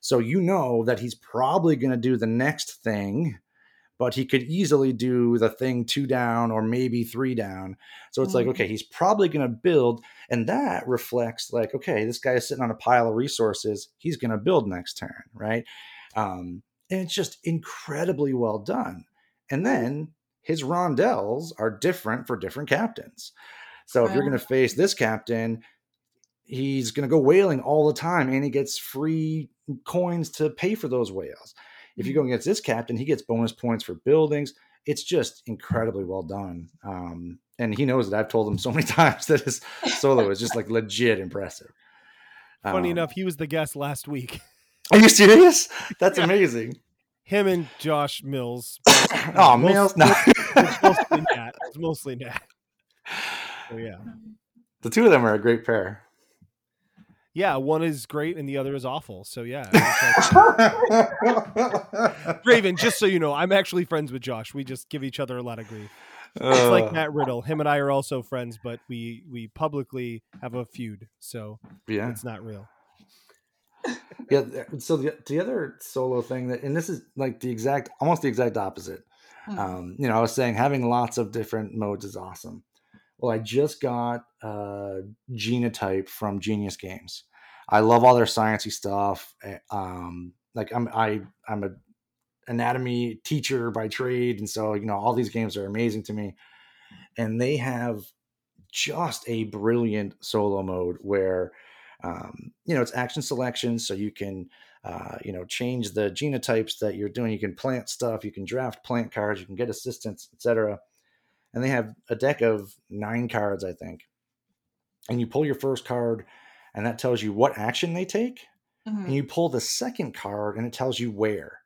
So you know that he's probably going to do the next thing, but he could easily do the thing two down or maybe three down. So it's like, Mhm. okay, he's probably going to build. And that reflects, like, okay, this guy is sitting on a pile of resources. He's going to build next turn, right? Um, and it's just incredibly well done. And then his rondels are different for different captains. So if you're going to face this captain, he's going to go whaling all the time and he gets free coins to pay for those whales. If you go against this captain, he gets bonus points for buildings. It's just incredibly well done. Um, and he knows that I've told him so many times that his solo is just like legit impressive. Funny Um, enough, he was the guest last week. Are you serious? That's Yeah. amazing. Him and Josh Mills. oh, Most- Mills. No. It's mostly Nat. It's mostly Nat. So yeah, the two of them are a great pair. yeah. One is great and the other is awful. So yeah. Raven, just so you know, I'm actually friends with Josh. We just give each other a lot of grief. It's Uh, like Matt Riddle. Him and I are also friends, but we we publicly have a feud, so yeah. it's not real. Yeah so the, the other solo thing that and this is like the exact almost the exact opposite. Hmm. um you know i was saying having lots of different modes is awesome. Well i just got uh genotype from genius games. I love all their sciencey stuff eh, um like i'm i i'm a anatomy teacher by trade and so you know all these games are amazing to me. And they have just a brilliant solo mode where um, you know it's action selection so you can uh, you know change the genotypes that you're doing you can plant stuff you can draft plant cards you can get assistance etc and they have a deck of nine cards i think and you pull your first card and that tells you what action they take Mhm. and you pull the second card and it tells you where.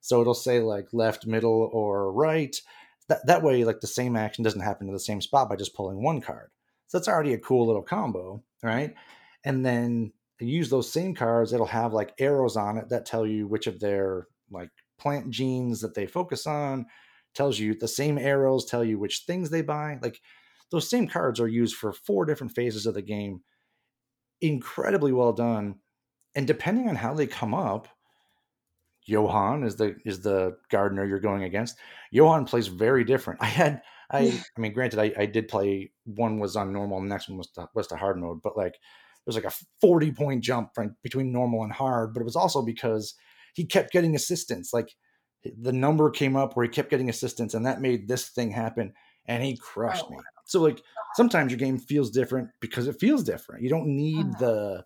So it'll say like left middle or right. That, that way like the same action doesn't happen to the same spot by just pulling one card. So that's already a cool little combo right and then use those same cards it'll have like arrows on it that tell you which of their like plant genes that they focus on tells you the same arrows tell you which things they buy like those same cards are used for four different phases of the game. Incredibly well done and depending on how they come up johan is the is the gardener you're going against johan plays very different. I had i i mean granted i, I did play one was on normal and the next one was the, was the hard mode but like there's like a 40 point jump from between normal and hard but it was also because he kept getting assistance. Like the number came up where he kept getting assistance and that made this thing happen and he crushed Oh, me. so like sometimes your game feels different because it feels different. You don't need Mhm. the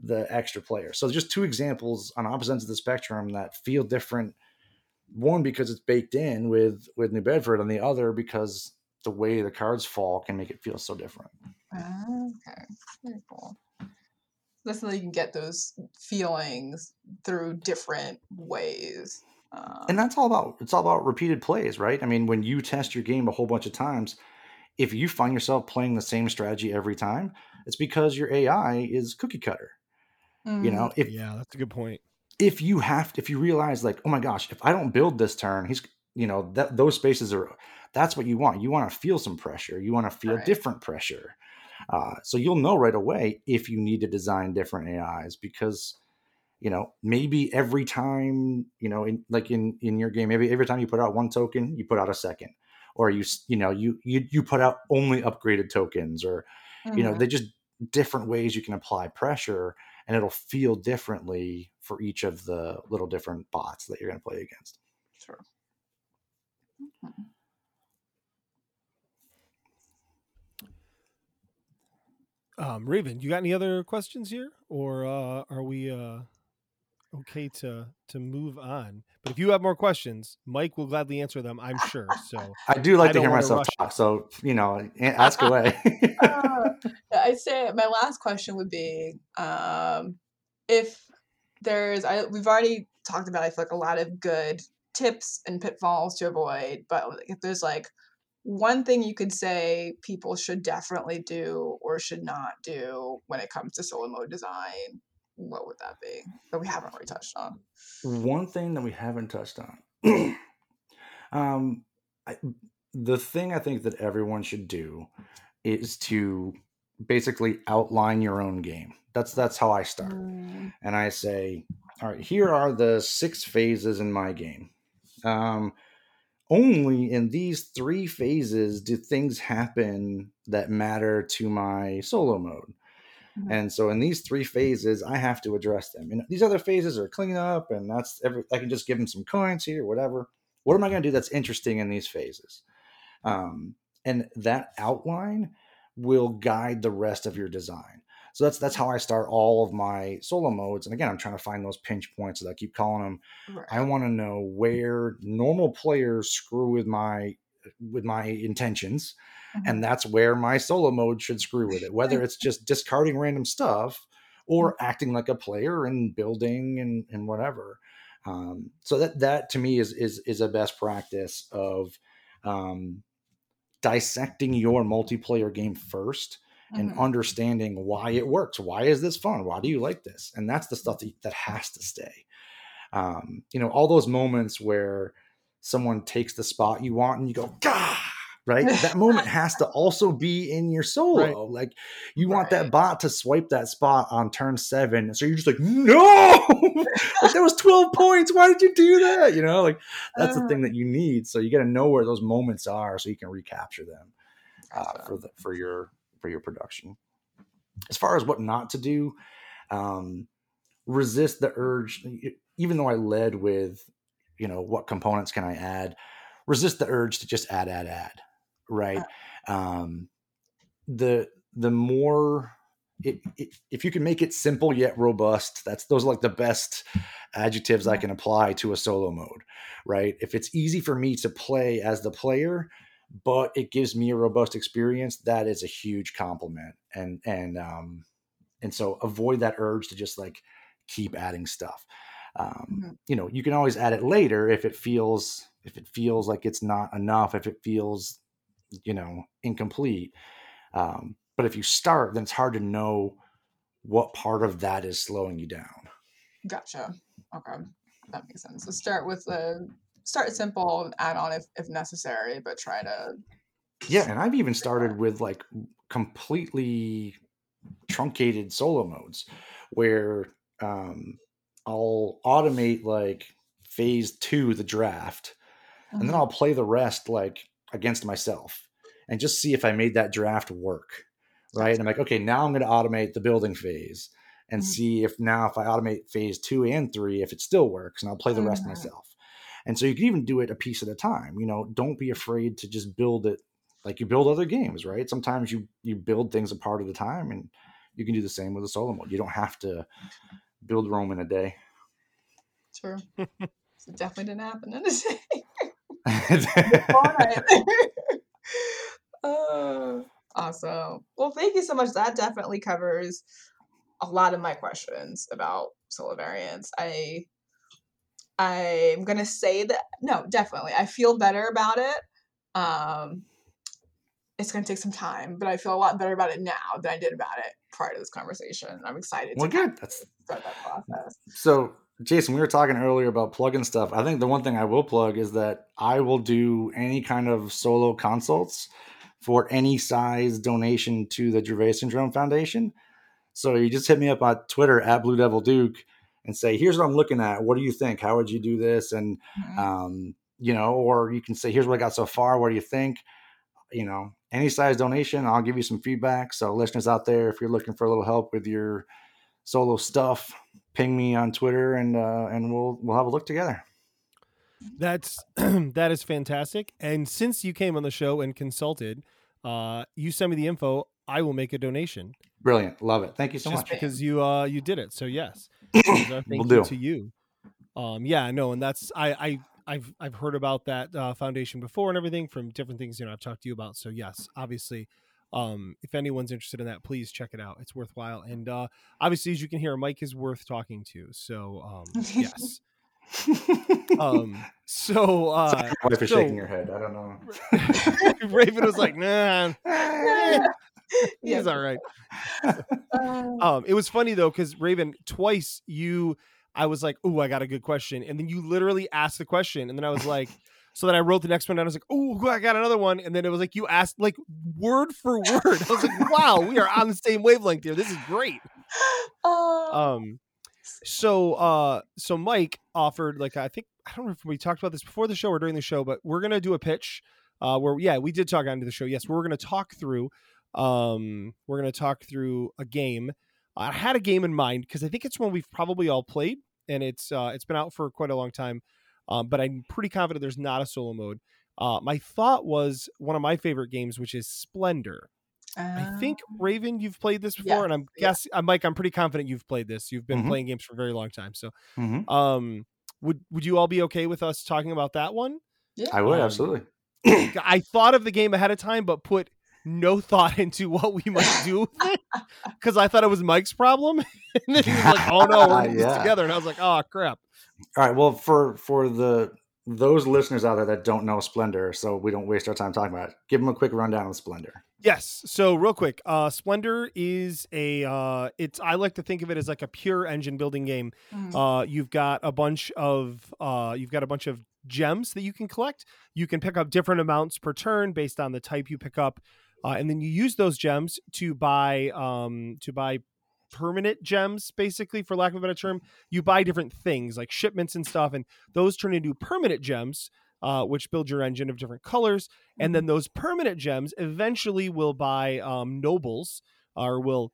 the extra player. So just two examples on opposite ends of the spectrum that feel different. One because it's baked in with with new bedford and the other because the way the cards fall can make it feel so different. Ah, Okay, very cool. That's how you can get those feelings through different ways. Um, and that's all about it's all about repeated plays right i mean when you test your game a whole bunch of times if you find yourself playing the same strategy every time it's because your ai is cookie cutter you mm, know if Yeah, that's a good point. if you have if you realize like oh my gosh if i don't build this turn he's you know that those spaces are that's what you want you want to feel some pressure you want to feel Right. different pressure uh, so you'll know right away if you need to design different ais because you know maybe every time you know in like in in your game maybe every time you put out one token you put out a second or you you know you you, you put out only upgraded tokens or you know mhm. they just different ways you can apply pressure and it'll feel differently for each of the little different bots that you're going to play against Sure. Um, Raven, you got any other questions here, or uh, are we uh, okay to to move on? But if you have more questions, Mike will gladly answer them. I'm sure. So i do like I to hear myself rush talk so you know ask away Uh, I'd say my last question would be um, if there's I we've already talked about I feel like a lot of good tips and pitfalls to avoid, but if there's like one thing you could say people should definitely do or should not do when it comes to solo mode design, what would that be that we haven't already touched on? one thing that we haven't touched on um I, the thing i think that everyone should do is to basically outline your own game. That's that's how I start. Mm, And I say, all right, here are the six phases in my game. Um, only in these three phases do things happen that matter to my solo mode. Mhm. And so in these three phases, I have to address them. And these other phases are clean up, and that's every. I can just give them some coins here, whatever. What am I going to do that's interesting in these phases? Um, and that outline will guide the rest of your design. So that's that's how I start all of my solo modes. And again, I'm trying to find those pinch points that I keep calling them. right. I want to know where normal players screw with my with my intentions Mhm. and that's where my solo mode should screw with it whether it's just discarding random stuff or acting like a player and building and, and whatever um, so that that to me is is is a best practice of um, dissecting your multiplayer game first and Mhm. understanding why it works. Why is this fun? Why do you like this? And that's the stuff that, that has to stay. Um, you know all those moments where someone takes the spot you want and you go Gah! right? That moment has to also be in your solo. Like you want that bot to swipe that spot on turn seven so you're just like no! Like that was 12 points. Why did you do that? You know like that's the Uh. thing that you need. So you got to know where those moments are so you can recapture them uh, for the for your for your production. As far as what not to do um resist the urge even though i led with you know what components can i add resist the urge to just add add add right? Um the the more it, it, if you can make it simple yet robust that's those are like the best adjectives i can apply to a solo mode right? If it's easy for me to play as the player but it gives me a robust experience that is a huge compliment and and um and so avoid that urge to just like keep adding stuff um Mhm. you know you can always add it later if it feels if it feels like it's not enough if it feels you know incomplete um but if you start then it's hard to know what part of that is slowing you down Gotcha. Okay, that makes sense. So start with the start simple and add on if, if necessary, but try to Yeah, and I've even started with like completely truncated solo modes where um, I'll automate like phase two, the draft, and then Mhm. I'll play the rest like against myself and just see if I made that draft work. Right. And I'm like, okay, now I'm going to automate the building phase and Mhm. see if now if I automate phase two and three, if it still works, and I'll play the rest Mhm. myself. And so you can even do it a piece at a time. You know, don't be afraid to just build it like you build other games, right? Sometimes you you build things a part at a time, and you can do the same with a solo mode. You don't have to build Rome in a day. True. so definitely didn't happen in a day. Alright. uh, awesome. Well, thank you so much. That definitely covers a lot of my questions about solo variants. I I'm gonna say that no, definitely. I feel better about it. Um it's gonna take some time, but I feel a lot better about it now than I did about it prior to this conversation. I'm excited well, to good. That's start that process. So, Jason, we were talking earlier about plugging stuff. I think the one thing I will plug is that I will do any kind of solo consults for any size donation to the Gervais Syndrome Foundation. So you just hit me up on Twitter at Blue Devil Duke and say, "Here's what I'm looking at. What do you think? How would you do this?" And Mhm. um, you know, or you can say, "Here's what I got so far. What do you think?" You know, any size donation, I'll give you some feedback. So, listeners out there, if you're looking for a little help with your solo stuff, ping me on Twitter and uh, and we'll we'll have a look together. That's that is fantastic. And since you came on the show and consulted, uh, you send me the info. I will make a donation Brilliant, love it. Thank you so just much. because you uh you did it. So yes, Here's our Will thank do. to you. Um, yeah, no, and that's I I I've I've heard about that uh, foundation before and everything from different things you know I've talked to you about. So yes, obviously, um, if anyone's interested in that, please check it out. It's worthwhile, and uh, obviously, as you can hear, Mike is worth talking to. So um, yes. Um, so uh, Sorry, my wife is so- shaking her head. I don't know. Raven was like, nah. he's all right. Uh, Um, it was funny though because Raven, twice you, I was like, "Oh, I got a good question," and then you literally asked the question, and then I was like, So then I wrote the next one down. I was like, oh, I got another one. And then it was like you asked like word for word. I was like, wow, we are on the same wavelength here. This is great. Oh, Um, so uh, so Mike offered like I think I don't know if we talked about this before the show or during the show, but we're gonna do a pitch. Uh, where yeah, we did talk onto the show. Yes, we're gonna talk through. Um, we're gonna talk through a game. I had a game in mind because I think it's one we've probably all played, and it's uh, it's been out for quite a long time. Um, but I'm pretty confident there's not a solo mode. Uh, my thought was one of my favorite games, which is Splendor. I think um, Raven, you've played this before, Yes, and I'm yeah. guess uh, Mike. I'm pretty confident you've played this. You've been Mhm. playing games for a very long time. So, Mhm. um, would would you all be okay with us talking about that one? yeah. I would Um, absolutely. I thought of the game ahead of time, but put no thought into what we might do with it because I thought it was Mike's problem. and then he was like, "Oh no, we're in this Yeah. together," and I was like, "Oh crap." All right. Well, for for the those listeners out there that don't know Splendor, so we don't waste our time talking about it, give them a quick rundown of Splendor. Yes. So real quick, uh Splendor is a uh it's I like to think of it as like a pure engine building game. Mm. Uh you've got a bunch of uh you've got a bunch of gems that you can collect. You can pick up different amounts per turn based on the type you pick up. Uh, and then you use those gems to buy um to buy permanent gems basically for lack of a better term. You buy different things like shipments and stuff and those turn into permanent gems uh, which build your engine of different colors. And then those permanent gems eventually will buy um, nobles or will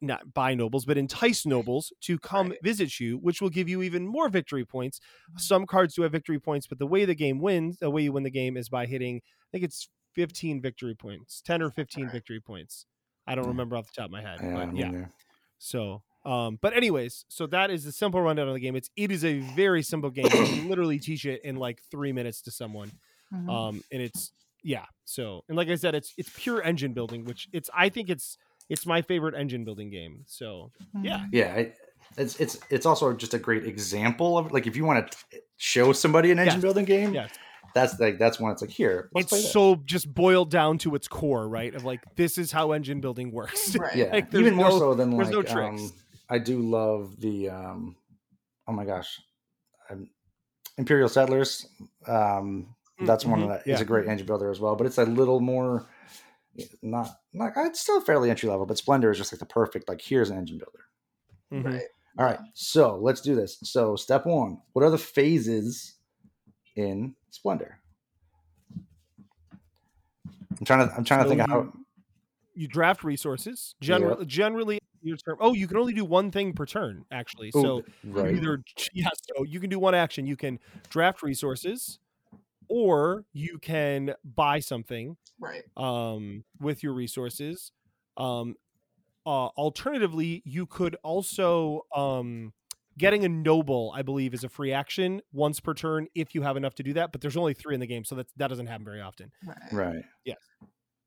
not buy nobles but entice nobles to come Right. visit you which will give you even more victory points. Some cards do have victory points but the way the game wins the way you win the game is by hitting i think it's 15 victory points 10 or 15 Right. victory points i don't Yeah. remember off the top of my head Yeah, but yeah neither. so, um, but anyways, so that is the simple rundown of the game. It's it is a very simple game. You can literally teach it in like three minutes to someone. Mhm. Um, and it's yeah. So, and like I said, it's it's pure engine building, which it's I think it's it's my favorite engine building game. So yeah, Mhm. Yeah, it, it's it's it's also just a great example of like if you want to show somebody an engine Yes. building game, Yes. That's like that's when it's like here. Let's it's this. so just boiled down to its core, right? Of like this is how engine building works. Right. yeah, like, there's even more no- so than like no um, I do love the um, oh my gosh, um, Imperial Settlers. Um, that's one Mhm, that is yeah. a great engine builder as well, but it's a little more not like it's still fairly entry level, but Splendor is just like the perfect like here's an engine builder. Mhm. Right. All right, so let's do this. So step one, what are the phases in Splendor? I'm trying to I'm trying to So think of how you- You draft resources. Generally, generally your turn. Oh, you can only do one thing per turn, actually. Ooh, So right. either yeah so you can do one action you can draft resources or you can buy something Right. um with your resources um uh alternatively you could also um getting a noble i believe is a free action once per turn if you have enough to do that but there's only three in the game so that that doesn't happen very often Right. Right.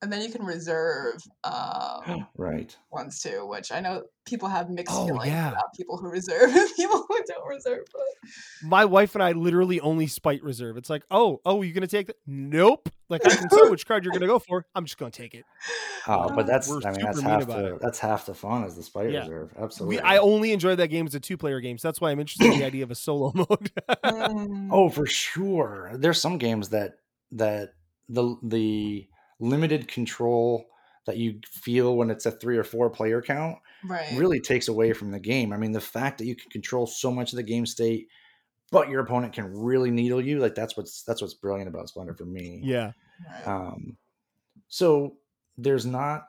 And then you can reserve um, Right. ones too, which I know people have mixed Oh, feelings yeah. about people who reserve and people who don't reserve. But my wife and i literally only spite reserve it's like oh oh you're gonna take that nope like i can tell which card you're gonna go for i'm just gonna take it Oh, but that's We're I mean that's half the it. that's half the fun is the spite Yeah. reserve. we, Absolutely. i only enjoy that game as a two-player game so that's why i'm interested in the idea of a solo mode Mm, Oh, for sure. There's some games that that the the limited control that you feel when it's a three or four player count right. really takes away from the game. I mean, the fact that you can control so much of the game state, but your opponent can really needle you, like that's what's that's what's brilliant about Splendor for me. yeah Um, so there's not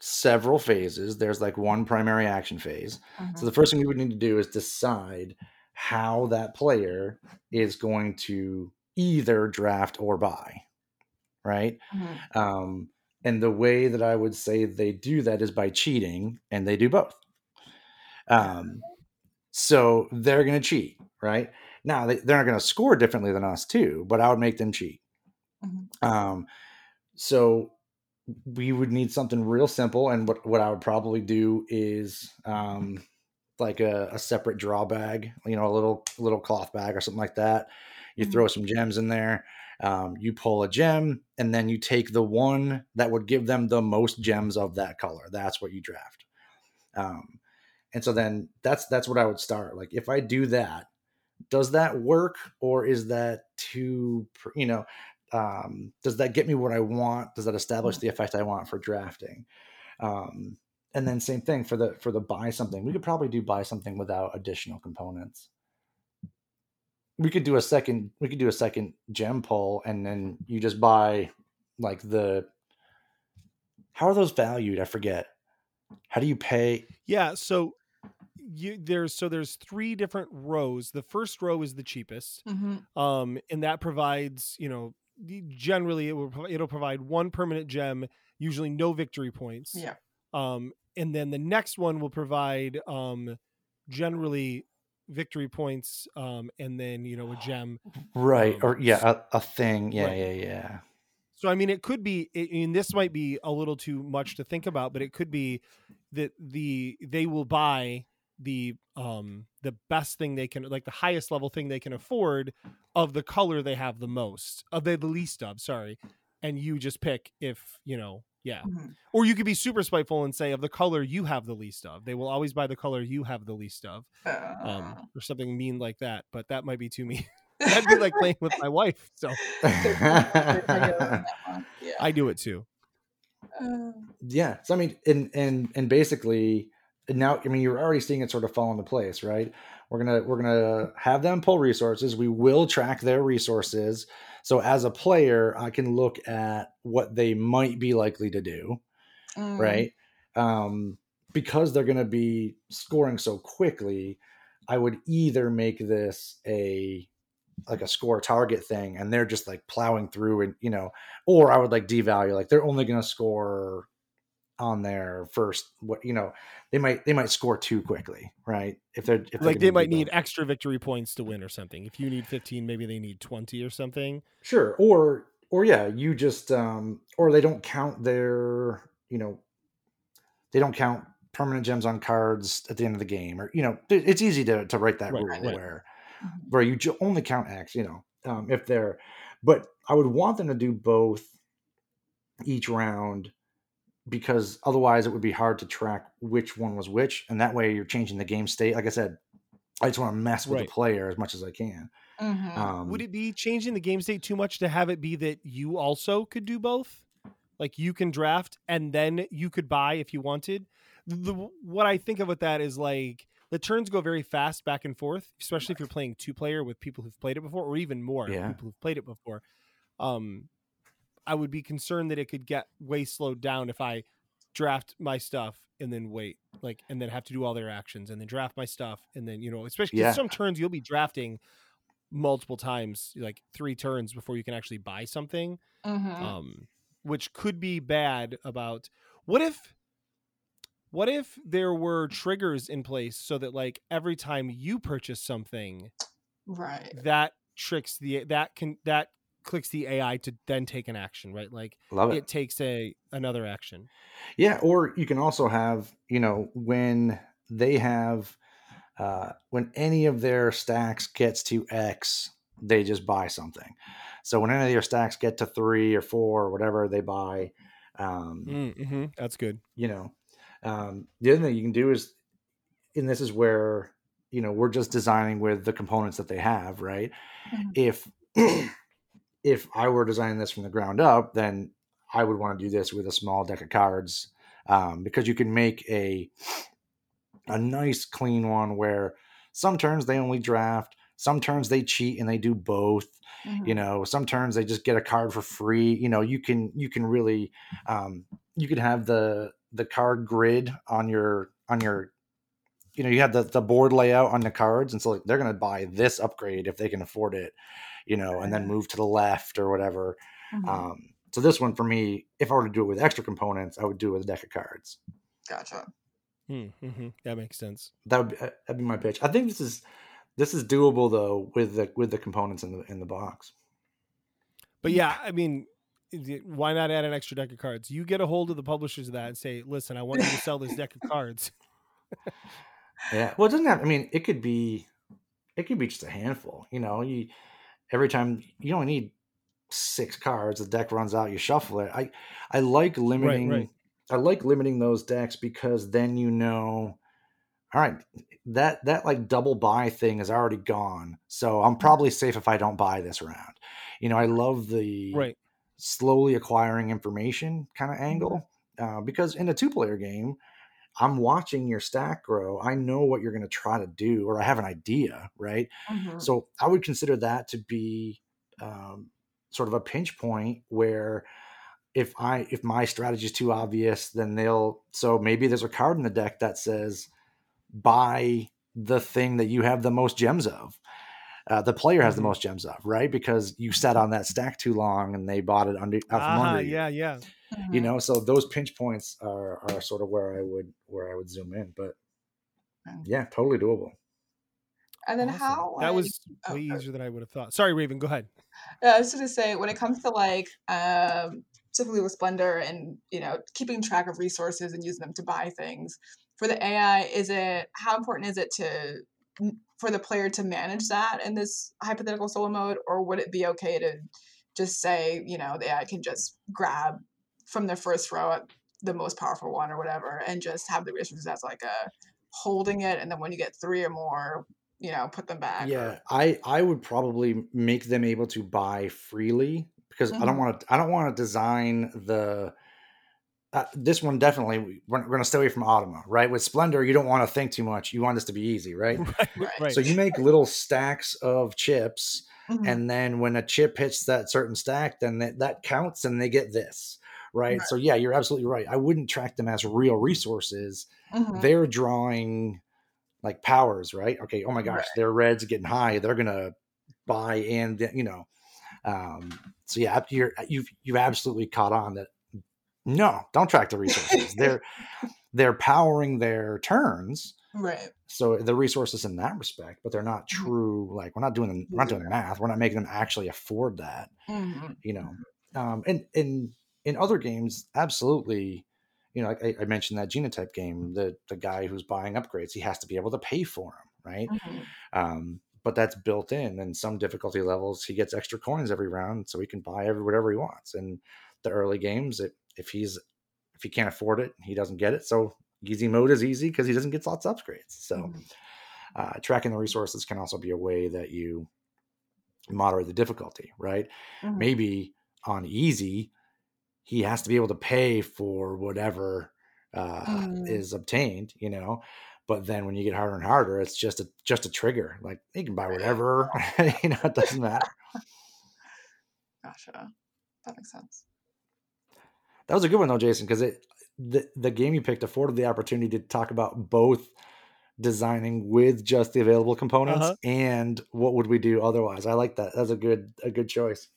several phases. There's like one primary action phase. So Mhm. the first thing we would need to do is decide how that player is going to either draft or buy, right? Mhm. Um, and the way that I would say they do that is by cheating, and they do both. Um, so they're going to cheat, right? Now they, they're not going to score differently than us too, but I would make them cheat. Mhm. Um, so we would need something real simple, and what what I would probably do is um, like a, a separate draw bag, you know, a little little cloth bag or something like that. You Mhm. throw some gems in there. Um, you pull a gem, and then you take the one that would give them the most gems of that color. That's what you draft. Um, and so then that's that's what I would start. Like if I do that, does that work or is that too you know um, does that get me what i want does that establish the effect i want for drafting um, and then same thing for the for the buy something we could probably do buy something without additional components we could do a second we could do a second gem pull and then you just buy like the how are those valued i forget how do you pay Yeah, so you there's so there's three different rows. The first row is the cheapest. Mm-hmm. Um and that provides, you know, generally it will it'll provide one permanent gem, usually no victory points. Yeah. Um and then the next one will provide um generally victory points um and then, you know, a gem right Um, or yeah a, a thing yeah right. yeah yeah So I mean, it could be. I mean, this might be a little too much to think about, but it could be that the they will buy the um the best thing they can, like the highest level thing they can afford, of the color they have the most, of the, the least of. Sorry, and you just pick if you know, yeah. Mhm. Or you could be super spiteful and say of the color you have the least of. They will always buy the color you have the least of, Uh, um, or something mean like that. But that might be too mean. That'd be like playing with my wife. So yeah. I do it too. Uh, yeah so i mean and and and basically and now i mean you're already seeing it sort of fall into place right? We're gonna we're gonna have them pull resources. We will track their resources. So as a player i can look at what they might be likely to do mm, right? Um because they're gonna be scoring so quickly i would either make this a like a score target thing and they're just like plowing through and you know or i would like devalue. Like they're only going to score on their first what you know they might they might score too quickly right if they're if they're like they might need both. extra victory points to win or something. If you need 15, maybe they need 20 or something. sure or or yeah you just um or they don't count their you know they don't count permanent gems on cards at the end of the game or you know it's easy to to write that Right, rule right. where Mhm. where you only count X, you know, um, if they're, but I would want them to do both each round because otherwise it would be hard to track which one was which. And that way you're changing the game state. Like I said, I just want to mess with Right. the player as much as I can. mhm. Um, Would it be changing the game state too much to have it be that you also could do both? Like you can draft and then you could buy if you wanted. The what I think of with that is like the turns go very fast back and forth, especially if you're playing two player with people who've played it before, or even more Yeah. people who've played it before. Um, I would be concerned that it could get way slowed down if I draft my stuff and then wait, like, and then have to do all their actions and then draft my stuff and then you know, especially Yeah. some turns you'll be drafting multiple times, like three turns before you can actually buy something Mhm. um, which could be bad about what if what if there were triggers in place so that like every time you purchase something right. that tricks the that can that clicks the AI to then take an action right like love it. it takes a another action Yeah, or you can also have, you know, when they have uh when any of their stacks gets to X, they just buy something. So when any of your stacks get to three or four or whatever, they buy um mm-hmm. that's good you know um, the other thing you can do is and this is where you know we're just designing with the components that they have right Mhm. if if i were designing this from the ground up then i would want to do this with a small deck of cards um, because you can make a a nice clean one where some turns they only draft some turns they cheat and they do both Mhm. you know some turns they just get a card for free you know you can you can really um you could have the the card grid on your on your you know you have the the board layout on the cards and so like, they're going to buy this upgrade if they can afford it you know and then move to the left or whatever Mhm. um so this one for me if i were to do it with extra components i would do it with a deck of cards gotcha. mm-hmm. that makes sense that would be, uh, that'd be my pitch i think this is this is doable though with the with the components in the in the box but yeah i mean why not add an extra deck of cards you get a hold of the publishers of that and say listen i want you to sell this deck of cards Yeah. Well, it doesn't have. I mean, it could be, it could be just a handful. You know, you every time you only need six cards. The deck runs out. You shuffle it. I I like limiting. right. I like limiting those decks because then you know. All right, that that like double buy thing is already gone. So I'm probably safe if I don't buy this round. You know, I love the Right. slowly acquiring information kind of angle uh, because in a two player game, I'm watching your stack grow. I know what you're going to try to do, or I have an idea, right? Mhm. So I would consider that to be um, sort of a pinch point where if I if my strategy is too obvious, then they'll so maybe there's a card in the deck that says buy the thing that you have the most gems of. Uh, the player has the Mhm. most gems of, right? Because you sat on that stack too long and they bought it under out from Ah, under you. yeah, yeah. You Mhm. know, so those pinch points are are sort of where I would where I would zoom in. But yeah, totally doable. And then Awesome. how that was oh, way sorry. easier than I would have thought. Sorry, Raven, go ahead. Yeah, I was going to say when it comes to like um specifically with Splendor and you know keeping track of resources and using them to buy things for the AI, is it how important is it to m- for the player to manage that in this hypothetical solo mode, or would it be okay to just say you know the AI can just grab from the first row at the most powerful one or whatever, and just have the resources as like a holding it, and then when you get three or more, you know, put them back. Yeah, I I would probably make them able to buy freely because I don't Mhm. want to I don't want to design the uh, this one definitely we- we're, we're going to stay away from Automa, right? With Splendor, you don't want to think too much. You want this to be easy, right? Right, Right. right. So you make little stacks of chips, Mhm. and then when a chip hits that certain stack, then that, that counts, and they get this, right? Right. So yeah, you're absolutely right. I wouldn't track them as real resources. Mhm. They're drawing like powers, right? Okay. Oh my gosh, Right. their reds getting high. They're gonna buy and you know. Um, so yeah, you're you've you've absolutely caught on that. No, don't track the resources. they're they're powering their turns, Right. so the resources in that respect, but they're not Mhm. true. Like we're not doing the, we're not doing the math. We're not making them actually afford that Mhm. you know um and in in other games absolutely you know I, I mentioned that genotype game the the guy who's buying upgrades he has to be able to pay for them right Mhm. um but that's built in and some difficulty levels he gets extra coins every round so he can buy every whatever he wants and the early games it, if he's if he can't afford it he doesn't get it so easy mode is easy because he doesn't get lots of upgrades so Mhm. uh, tracking the resources can also be a way that you moderate the difficulty right Mhm. maybe on easy he has to be able to pay for whatever uh, Mm. is obtained you know but then when you get harder and harder it's just a just a trigger like you can buy whatever you know it doesn't matter Gotcha. That makes sense. That was a good one though jason because it the, the game you picked afforded the opportunity to talk about both designing with just the available components Uh-huh. and what would we do otherwise i like that that's a good a good choice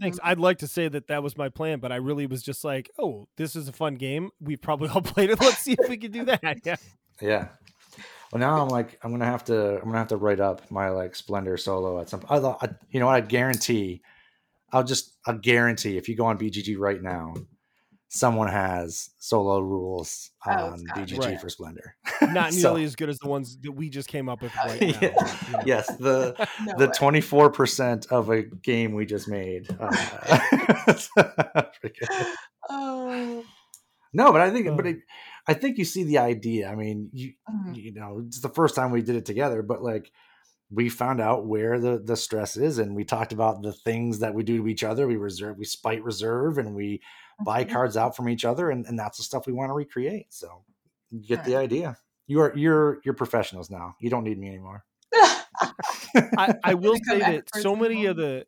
Thanks. Mhm. I'd like to say that that was my plan, but I really was just like, oh, this is a fun game. We've probably all played it. Let's see if we can do that. Yeah. Yeah. Well, now I'm like, I'm gonna have to, I'm gonna have to write up my like Splendor solo at some. I thought, I, you know what? I guarantee, I'll just, I guarantee, if you go on BGG right now, someone has solo rules Oh, on it's. BGG Right. for Splendor. Not So- nearly as good as the ones that we just came up with right now. Yeah. you know. Yes, the No the 24 percent of a game we just made. Uh, good. Oh. no, but I think, but Oh. it, I think you see the idea. I mean, you Mhm. you know it's the first time we did it together but like we found out where the the stress is and we talked about the things that we do to each other. We reserve we spite reserve and we buy Mhm. cards out from each other and, and that's the stuff we want to recreate so you get the idea. You are you're you're professionals now. You don't need me anymore. I, I will say that so many of the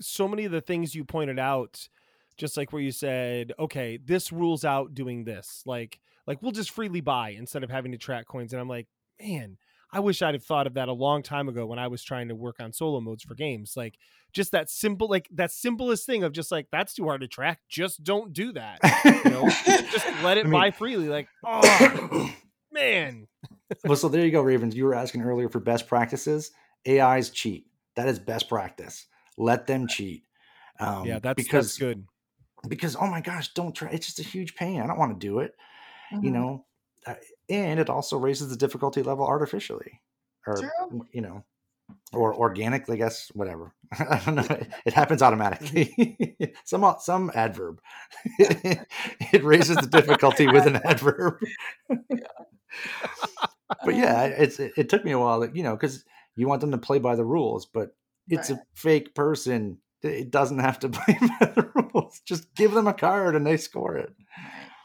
so many of the things you pointed out just like where you said okay this rules out doing this. Like like we'll just freely buy instead of having to track coins and i'm like man i wish i'd have thought of that a long time ago when i was trying to work on solo modes for games like just that simple like that simplest thing of just like that's too hard to track just don't do that you know? Just let it I mean- buy freely like oh man. Well so there you go ravens. You were asking earlier for best practices. Ai's cheat. That is best practice. Let them cheat um, yeah that's because that's good. because oh my gosh don't try it's just a huge pain. I don't want to do it you Mhm. know? Uh, and it also raises the difficulty level artificially or True. you know or organically i guess whatever i don't know it, it happens automatically some some adverb it raises the difficulty with an adverb but yeah, um. it's it, it took me a while, to, you know, because you want them to play by the rules, but it's Right. a fake person. It doesn't have to play by the rules. Just give them a card and they score it.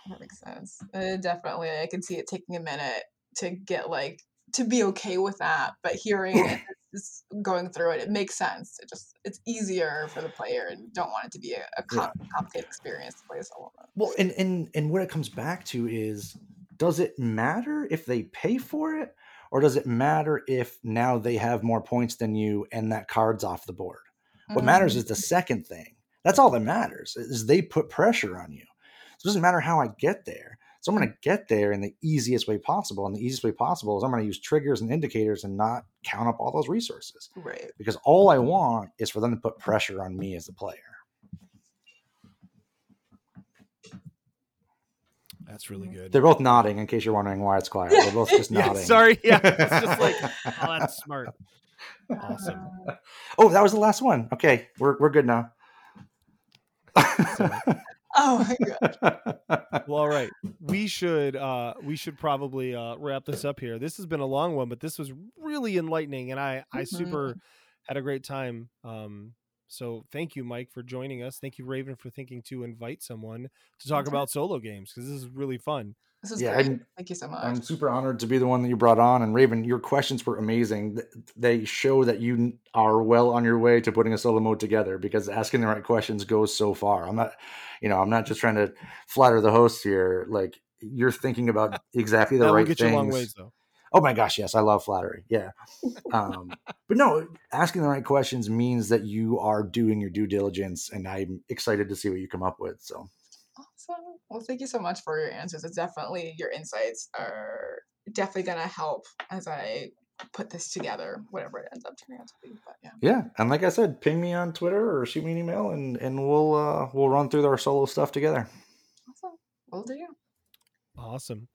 That makes sense. Uh, definitely, I can see it taking a minute to get like to be okay with that. But hearing it, just going through it, it makes sense. It just it's easier for the player, and don't want it to be a, a com- complicated experience to play a solo mode. Well, and and and what it comes back to is, does it matter if they pay for it, or does it matter if now they have more points than you and that card's off the board? What matters is the second thing. That's all that matters. Is they put pressure on you. So it doesn't matter how I get there. So I'm going to mm. get there in the easiest way possible, and the easiest way possible is I'm going to use triggers and indicators and not count up all those resources Right. because all I want is for them to put pressure on me as a player. That's really mm. good. They're both nodding in case you're wondering why it's quiet. They're both just Yeah, nodding. sorry. Yeah, it's just like, oh, that's smart. Awesome. Oh, that was the last one. Okay, we're we're good now. Oh my god. Well, all right. We should uh we should probably uh wrap this up here. This has been a long one, but this was really enlightening and I I Mhm. super had a great time. Um so thank you Mike for joining us. Thank you Raven for thinking to invite someone to talk about solo games because this is really fun. This is Yeah, great. I'm- Thank you so much. I'm super honored to be the one that you brought on. And Raven, your questions were amazing. They show that you are well on your way to putting a solo mode together because asking the right questions goes so far. I'm not, you know, I'm not just trying to flatter the host here. Like you're thinking about exactly the that right will get things. you a long ways though. Oh my gosh, yes, I love flattery. Yeah. Um, but no, asking the right questions means that you are doing your due diligence, and I'm excited to see what you come up with. So Awesome. Well, thank you so much for your answers. It's definitely your insights are definitely gonna help as I put this together, whatever it ends up turning out to be. But yeah. yeah, and like I said, ping me on Twitter or shoot me an email, and and we'll uh, we'll run through our solo stuff together. Awesome. We'll do. Awesome.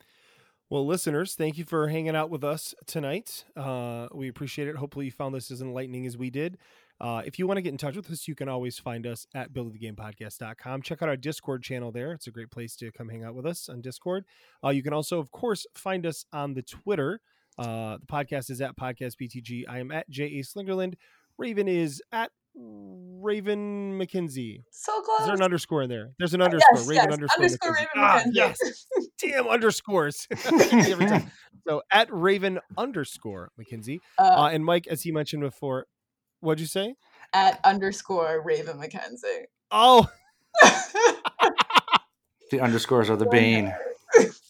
Well, listeners, thank you for hanging out with us tonight. Uh, we appreciate it. Hopefully, you found this as enlightening as we did. Uh, if you want to get in touch with us, you can always find us at buildingthegamepodcast.com. Check out our Discord channel there. It's a great place to come hang out with us on Discord. Uh, you can also, of course, find us on the Twitter. Uh, the podcast is at Podcast BTG. I am at J.A. Slingerland. Raven is at Raven McKenzie. So close. Is there an underscore in there? There's an Uh, underscore. yes, Raven yes. underscore. Underscore McKenzie. Raven Ah, yes. Damn underscores. Every time. So at Raven underscore McKenzie. Uh, Uh, and Mike, as he mentioned before, what'd you say? at underscore Raven McKenzie. Oh, The underscores are the bane.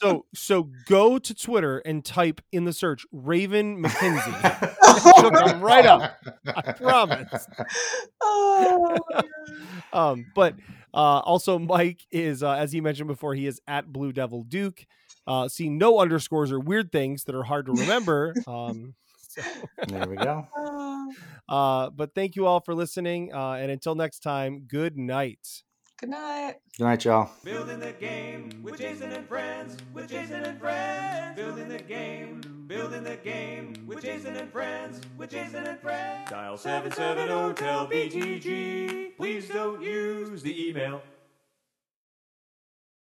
So so go to Twitter and type in the search Raven McKenzie. She'll come right up. I promise. oh, Um, but uh, also Mike is, uh, as he mentioned before, he is at Blue Devil Duke. Uh, see no underscores or weird things that are hard to remember. Um, so, there we go. uh, but thank you all for listening. Uh, and until next time, good night. Good night. Good night, y'all. Building the game with Jason and friends, with Jason and friends. Building the game, building the game with Jason and friends, with Jason and friends. Dial 770 tell BTG. Please don't use the email.